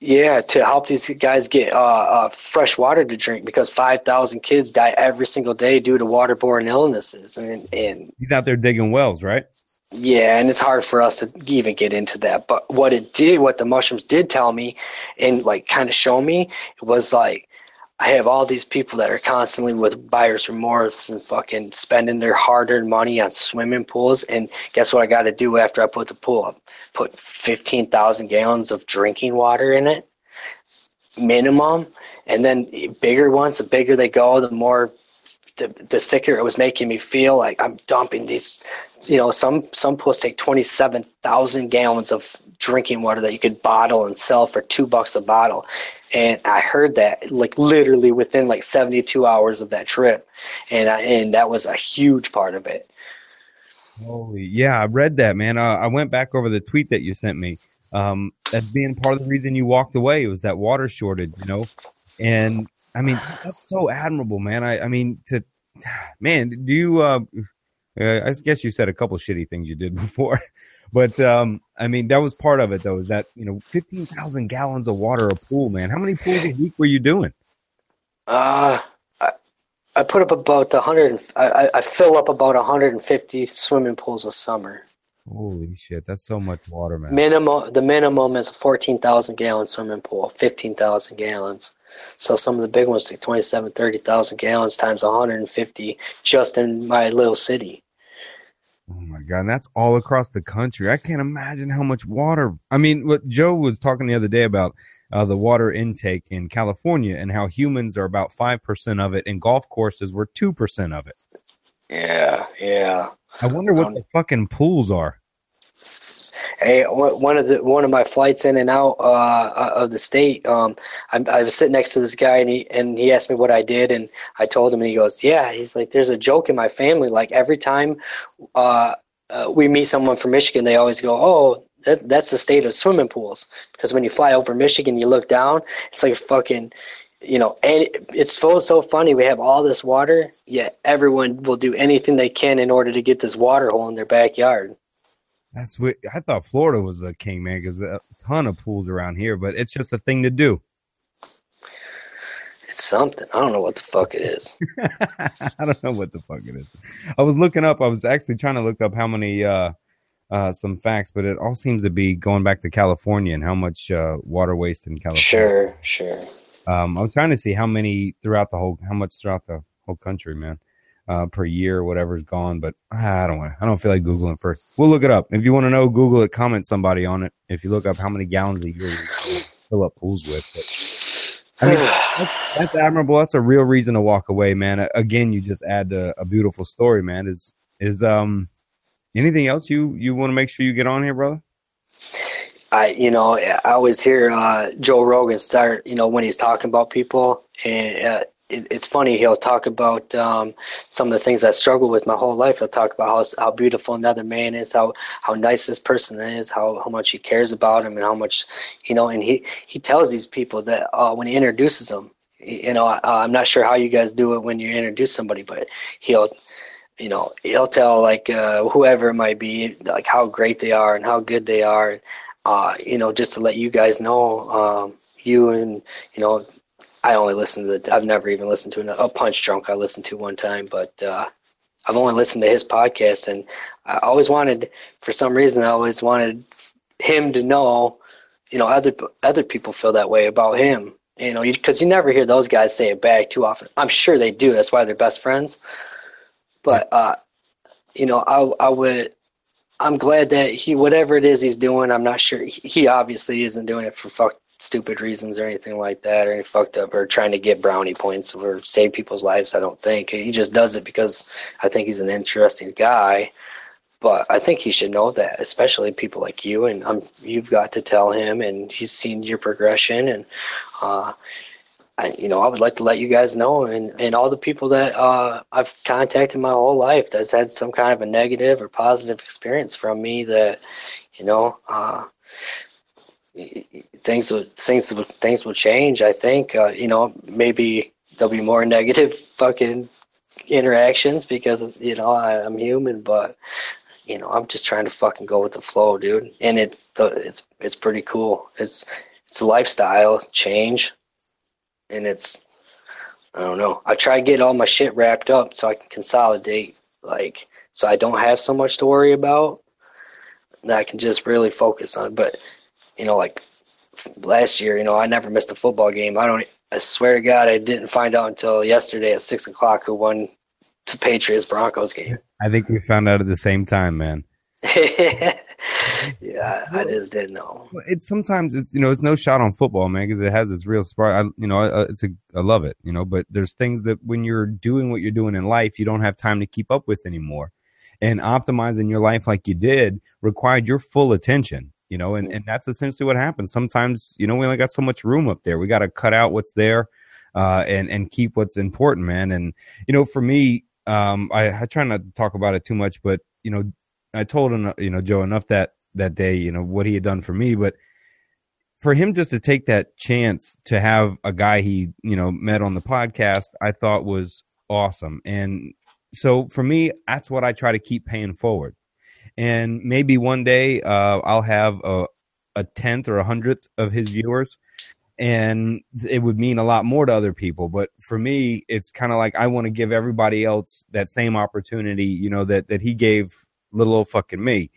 Yeah, to help these guys get uh, uh, fresh water to drink because 5,000 kids die every single day due to waterborne illnesses. And, and he's out there digging wells, right? yeah, and it's hard for us to even get into that. But what it did, what the mushrooms did tell me and like kind of show me, was like, I have all these people that are constantly with buyer's remorse and fucking spending their hard earned money on swimming pools. And guess what I got to do after I put the pool up? Put 15,000 gallons of drinking water in it, minimum. And then bigger ones, the bigger they go, the more. The, the sicker it was making me feel like I'm dumping these, you know, some some pools take twenty seven thousand gallons of drinking water that you could bottle and sell for two bucks a bottle, and I heard that like literally within like 72 hours of that trip, and I, and that was a huge part of it. Holy, yeah, I read that, man. Uh, I went back over the tweet that you sent me. Um, being part of the reason you walked away It was that water shortage, you know. And I mean, that's so admirable, man. I, I mean, to man, do you? Uh, uh, I guess you said a couple shitty things you did before, but um, I mean, that was part of it, though. Is that you know, fifteen thousand gallons of water a pool, man? How many pools a week were you doing? Uh, I, I put up about 100. I, I- I fill up about 150 swimming pools a summer. Holy shit, that's so much water, man. Minimum, the minimum is a 14,000 gallon swimming pool, 15,000 gallons. So some of the big ones take 27, 30,000 gallons times 150 just in my little city. Oh my god, and that's all across the country. I can't imagine how much water. I mean, what Joe was talking the other day about uh, the water intake in California and how humans are about five percent of it, and golf courses were two percent of it. Yeah, yeah. I wonder what Um, the fucking pools are. Hey, one of the one of my flights in and out uh, of the state, um, I, I was sitting next to this guy, and he and he asked me what I did, and I told him, and he goes, "Yeah." He's like, "There's a joke in my family. Like every time uh, uh, we meet someone from Michigan, they always go, "Oh, that that's the state of swimming pools." Because when you fly over Michigan, you look down, it's like fucking, you know, and it's so so funny. We have all this water, yet everyone will do anything they can in order to get this water hole in their backyard. That's what I thought. Florida was the king, man, because a ton of pools around here, but it's just a thing to do. It's something. I don't know what the fuck it is. I don't know what the fuck it is. I was looking up. I was actually trying to look up how many uh, uh, some facts, but it all seems to be going back to California and how much uh, water waste in California. Sure, sure. Um, I was trying to see how many throughout the whole, how much throughout the whole country, man, uh, per year, whatever's gone. But I don't want, I don't feel like googling first. We'll look it up. If you want to know, Google it. Comment somebody on it. If you look up how many gallons a year you fill up pools with. But, I mean, that's, that's, admirable. That's a real reason to walk away, man. Again, you just add a, a beautiful story, man. Is is um anything else you you want to make sure you get on here, brother? I, you know, I always hear uh, Joe Rogan start, you know, when he's talking about people, and uh, it, it's funny. He'll talk about um, some of the things I struggle with my whole life. He'll talk about how how beautiful another man is, how how nice this person is, how how much he cares about him, and how much, you know. And he he tells these people that uh, when he introduces them, you know, uh, I'm not sure how you guys do it when you introduce somebody, but he'll you know, he'll tell like uh, whoever it might be, like how great they are and how good they are uh, you know, just to let you guys know, um, you and you know, I only listened to the. I've never even listened to a, Punch Drunk. I listened to one time, but uh, I've only listened to his podcast, and I always wanted, for some reason, I always wanted him to know, you know, other other people feel that way about him. You know, because you, you never hear those guys say it back too often. I'm sure they do. That's why they're best friends. But uh, you know, I I would I'm glad that he, whatever it is he's doing, I'm not sure. He obviously isn't doing it for fuck stupid reasons or anything like that, or any fucked up, or trying to get brownie points or save people's lives. I don't think he just does it because I think he's an interesting guy. But I think he should know that, especially people like you, and um, you've got to tell him, and he's seen your progression, and uh, I, you know, I would like to let you guys know, and, and all the people that uh, I've contacted my whole life that's had some kind of a negative or positive experience from me. That you know, uh, things will things will things will change. I think uh, you know maybe there'll be more negative fucking interactions because you know I, I'm human, but you know I'm just trying to fucking go with the flow, dude. And it's the, it's it's pretty cool. It's it's a lifestyle change and it's I don't know. I try to get all my shit wrapped up so I can consolidate, like, so I don't have so much to worry about that I can just really focus on. But you know, like last year, you know, I never missed a football game. I don't. I swear to God, I didn't find out until yesterday at six o'clock who won the Patriots Broncos game. I think we found out at the same time, man. yeah, I just didn't know. It's sometimes it's you know it's no shot on football, man, because it has its real spark. I, you know, I, it's a I love it, you know. But there's things that when you're doing what you're doing in life, you don't have time to keep up with anymore. And optimizing your life like you did required your full attention, you know. And and that's essentially what happens. Sometimes you know we only got so much room up there. We got to cut out what's there, uh, and and keep what's important, man. And you know, for me, um, I, I try not to talk about it too much, but you know, I told him, you know, Joe enough that that day, you know, what he had done for me, but for him just to take that chance to have a guy he, you know, met on the podcast, I thought was awesome. And so for me, that's what I try to keep paying forward. And maybe one day uh, I'll have a, a tenth or a hundredth of his viewers, and it would mean a lot more to other people. But for me, it's kind of like I want to give everybody else that same opportunity, you know, that that he gave little old fucking me.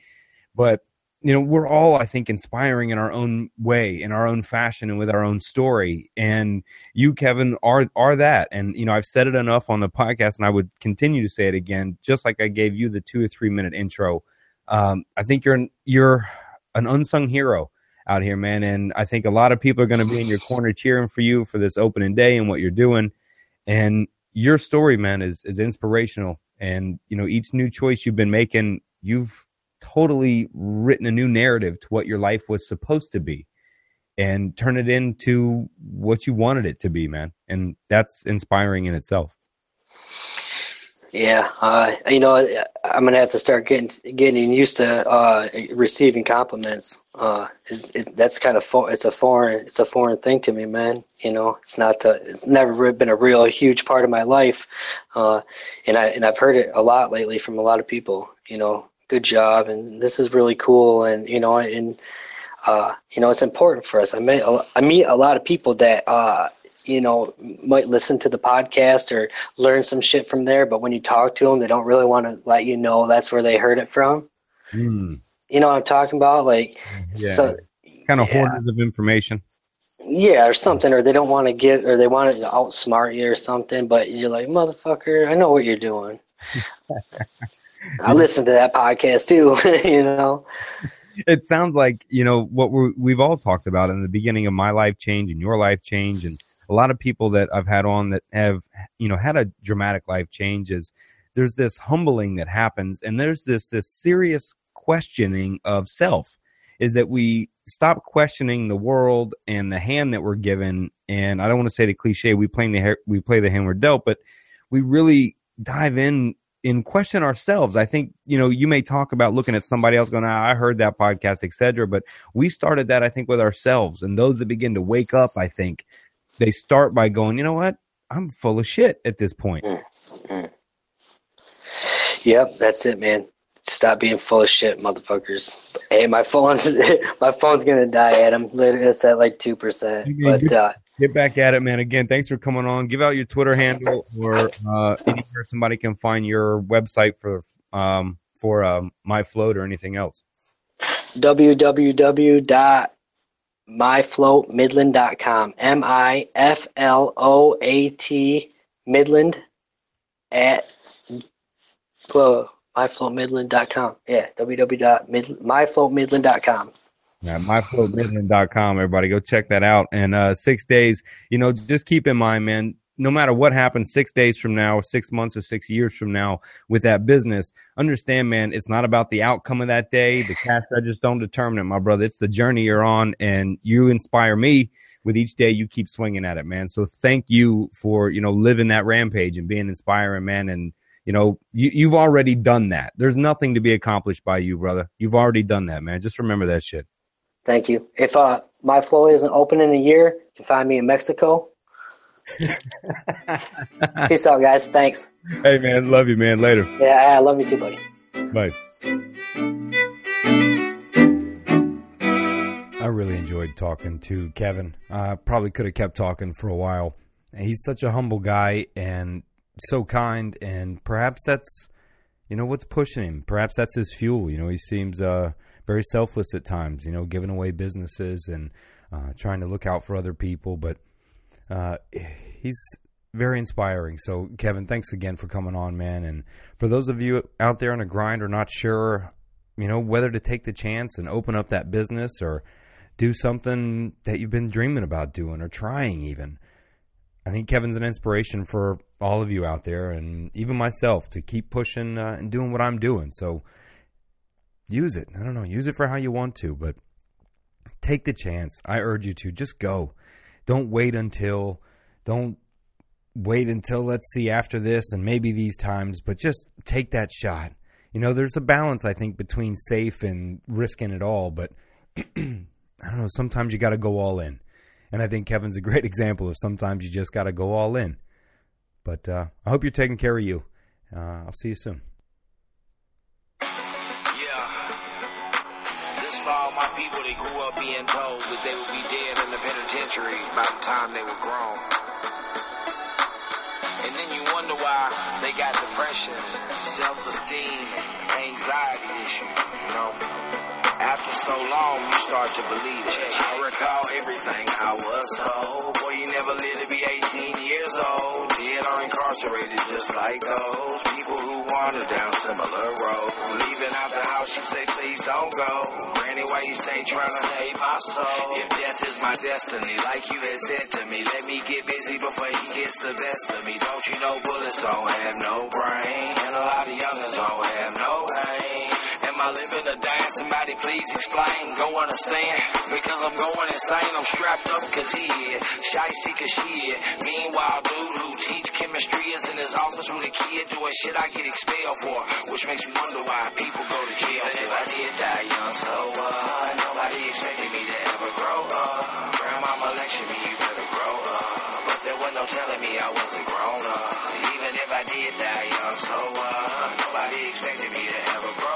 But you know, we're all, I think, inspiring in our own way, in our own fashion, and with our own story. And you, Kevin, are are that. And you know, I've said it enough on the podcast, and I would continue to say it again, just like I gave you the two or three minute intro. Um, I think you're you're an unsung hero out here, man. And I think a lot of people are going to be in your corner cheering for you for this opening day and what you're doing. And your story, man, is is inspirational. And you know, each new choice you've been making, you've totally written a new narrative to what your life was supposed to be and turn it into what you wanted it to be, man. And that's inspiring in itself. Yeah, uh, you know, I'm gonna have to start getting getting used to uh, receiving compliments. Uh, it, that's kind of it's a foreign it's a foreign thing to me, man. You know, it's not the, it's never been a real huge part of my life, uh, and I and I've heard it a lot lately from a lot of people. You know, good job, and this is really cool, and you know, and uh, you know, it's important for us. I meet I meet a lot of people that uh, you know might listen to the podcast or learn some shit from there, but when you talk to them, they don't really want to let you know that's where they heard it from. Mm. You know what I'm talking about? Like, Yeah. so Kind of Yeah. hoarders of information. yeah, or something, or they don't want to get, or they want to outsmart you or something. But you're like, motherfucker, I know what you're doing. I listen to that podcast too. you know. it sounds like you know what we're, we've all talked about in the beginning of my life change and your life change and a lot of people that i've had on that have you know had a dramatic life change is there's this humbling that happens and there's this this serious questioning of self is that we stop questioning the world and the hand that we're given and i don't want to say the cliche we play the we play the hand we're dealt but we really dive in and question ourselves. I think, you know, you may talk about looking at somebody else going, ah, I heard that podcast, etc. But we started that, I think, with ourselves. And those that begin to wake up, I think, they start by going, you know what? I'm full of shit at this point. Yep, that's it, man. Stop being full of shit, motherfuckers. Hey, my phone's my phone's gonna die, Adam. It's at like two percent. But good. uh, Get back at it, man. Again, thanks for coming on. Give out your Twitter handle or uh, anywhere somebody can find your website for um, for um, MI Float or anything else. www.myfloatmidland.com. M I F L O A T Midland at whoa, myfloatmidland.com. Yeah, www.myfloatmidland.com. Yeah, myfloatmidland.com, everybody. Go check that out. And uh, six days, you know, just keep in mind, man, no matter what happens six days from now, six months or six years from now with that business, understand, man, it's not about the outcome of that day. The cash registers don't determine it, my brother. It's the journey you're on, and you inspire me with each day you keep swinging at it, man. So thank you for, you know, living that rampage and being inspiring, man. And, you know, you, you've already done that. There's nothing to be accomplished by you, brother. You've already done that, man. Just remember that shit. Thank you. If uh, MI Float isn't open in a year, you can find me in Mexico. Peace out, guys. Thanks. Hey, man. Love you, man. Later. Yeah, I love you too, buddy. Bye. I really enjoyed talking to Kevin. I probably could have kept talking for a while. He's such a humble guy and so kind, and perhaps that's you know what's pushing him. Perhaps that's his fuel. You know, he seems uh, very selfless at times. You know, giving away businesses and uh, trying to look out for other people, but uh, he's very inspiring. So, Kevin, thanks again for coming on, man. And for those of you out there on a grind or not sure, you know, whether to take the chance and open up that business or do something that you've been dreaming about doing or trying, even. I think Kevin's an inspiration for all of you out there and even myself to keep pushing uh, and doing what I'm doing. So use it. I don't know, use it for how you want to, but take the chance. I urge you to just go. Don't wait until don't wait until let's see after this and maybe these times, but just take that shot. You know, there's a balance I think between safe and risking it all, but I don't know, sometimes you got to go all in. And I think Kevin's a great example of sometimes you just got to go all in. But uh, I hope you're taking care of you. Uh, I'll see you soon. That grew up being told that they would be dead in the penitentiaries by the time they were grown. And then you wonder why they got depression, self-esteem, anxiety issues, you know. After so long, you start to believe it. I recall everything I was told. Boy, you never lived to be 18 years old. Dead or incarcerated just like those people who wander down similar roads. Leaving out the house, you say, please don't go. Granny, why you stay trying to save my soul? If death is my destiny, like you had said to me, let me get busy before he gets the best of me. Don't you know bullets don't have no brain? And a lot of youngins don't have no pain. I living or dying? Somebody please explain. Go understand. Because I'm going insane. I'm strapped up cause he is. Cause she is. Meanwhile, dude who teach chemistry is in his office with a kid doing shit I get expelled for. Which makes me wonder why people go to jail. But if I did die young, so what? Nobody expected me to ever grow up. Grandmama lectured me, you better grow up. But there was no telling me I wasn't grown up. Even if I did die young, so what? Nobody expected me to ever grow up.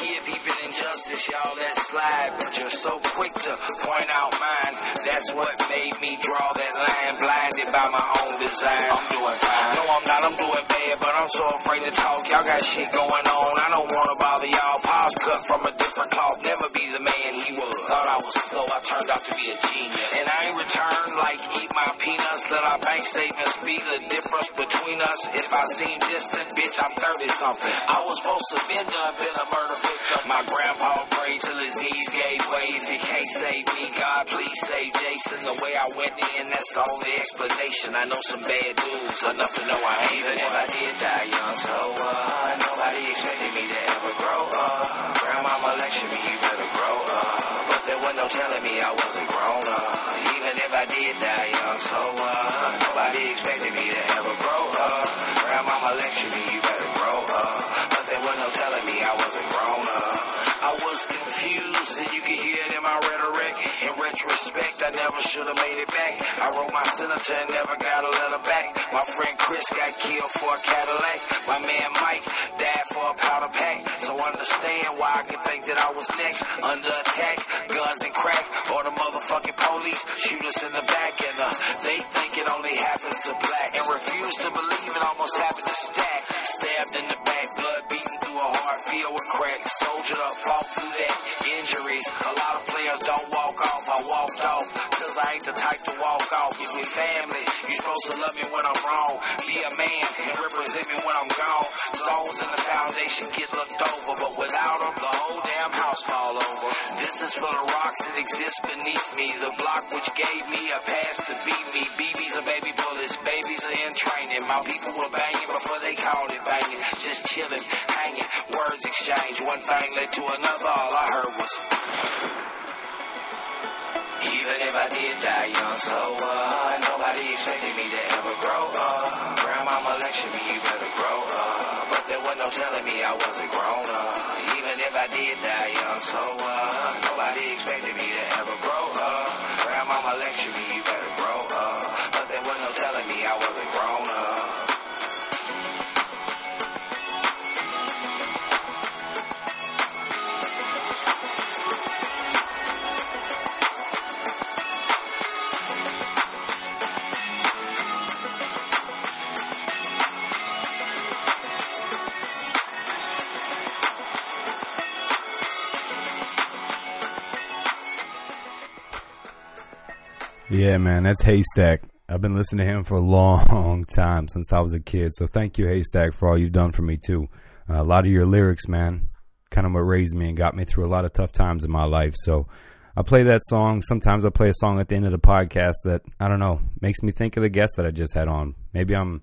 Here peeping injustice, y'all let slide. But you're so quick to point out mine. That's what made me draw that line, blinded by my own design. I'm doing fine. No, I'm not, I'm doing bad, but I'm so afraid to talk. Y'all got shit going on. I don't wanna bother y'all. Paws cut from a different cloth. Never be the man he was. Thought was slow, I turned out to be a genius. And I ain't returned like eat my peanuts. Let our bank statements be the difference between us. If I seem distant, bitch, I'm 30 something. I was supposed to been done, been a murder victim. My grandpa prayed till his knees gave way. If you can't save me, God, please save Jason. The way I went in, that's the only explanation. I know some bad dudes, enough to know I ain't even if I did die young. So, uh, nobody expected me to ever grow up. Grandmama lectured me, you better grow up. Was no telling me I wasn't grown up. Even if I did die young. So, uh, nobody expected me to ever grow up. Grandmama lectured me, you better grow up. But there was no telling me I wasn't grown up. Was confused, and you can hear it in my rhetoric. In retrospect, I never should have made it back. I wrote my senator and never got a letter back. My friend Chris got killed for a Cadillac. My man Mike died for a powder pack. So understand why I could think that I was next. Under attack, guns and crack, or the motherfucking police shoot us in the back. And uh, they think it only happens to black. And refuse to believe it almost happened to stack. Stabbed in the back, blood beating a heart filled with crack. Soldier up, fought through that. Injuries, a lot of players don't walk off. I walked off, I ain't the type to walk off. If we family, you supposed to love me when I'm wrong. Be a man and represent me when I'm gone. Stones in the foundation get looked over, but without them, the whole damn house fall over. This is for the rocks that exist beneath me. The block which gave me a pass to beat me. BBs are baby bullets, babies are in training. My people were banging before they called it banging. Just chilling, hanging, words exchange. One thing led to another, all I heard was. Even if I did die young, so uh, nobody expected me to ever grow up. Grandmama lectured me, you better grow up. But there was no telling me I wasn't grown up. Even if I did die young, so uh, nobody expected me to ever grow up. Grandmama lectured me, you better grow up. But there was no telling me I wasn't grown up. Yeah, man, that's Haystak. I've been listening to him for a long time since I was a kid. So thank you, Haystak, for all you've done for me too. Uh, a lot of your lyrics, man, kind of what raised me and got me through a lot of tough times in my life. So I play that song. Sometimes I play a song at the end of the podcast that I don't know makes me think of the guest that I just had on. Maybe I'm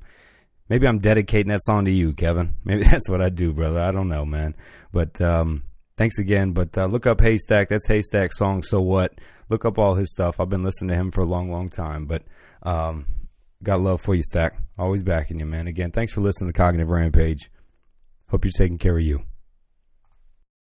maybe I'm dedicating that song to you, Kevin. Maybe that's what I do, brother. I don't know, man. But um, thanks again. But uh, look up Haystak. That's Haystak song. So what? Look up all his stuff. I've been listening to him for a long, long time. But um, got love for you, Stack. Always backing you, man. Again, thanks for listening to Cognitive Rampage. Hope you're taking care of you.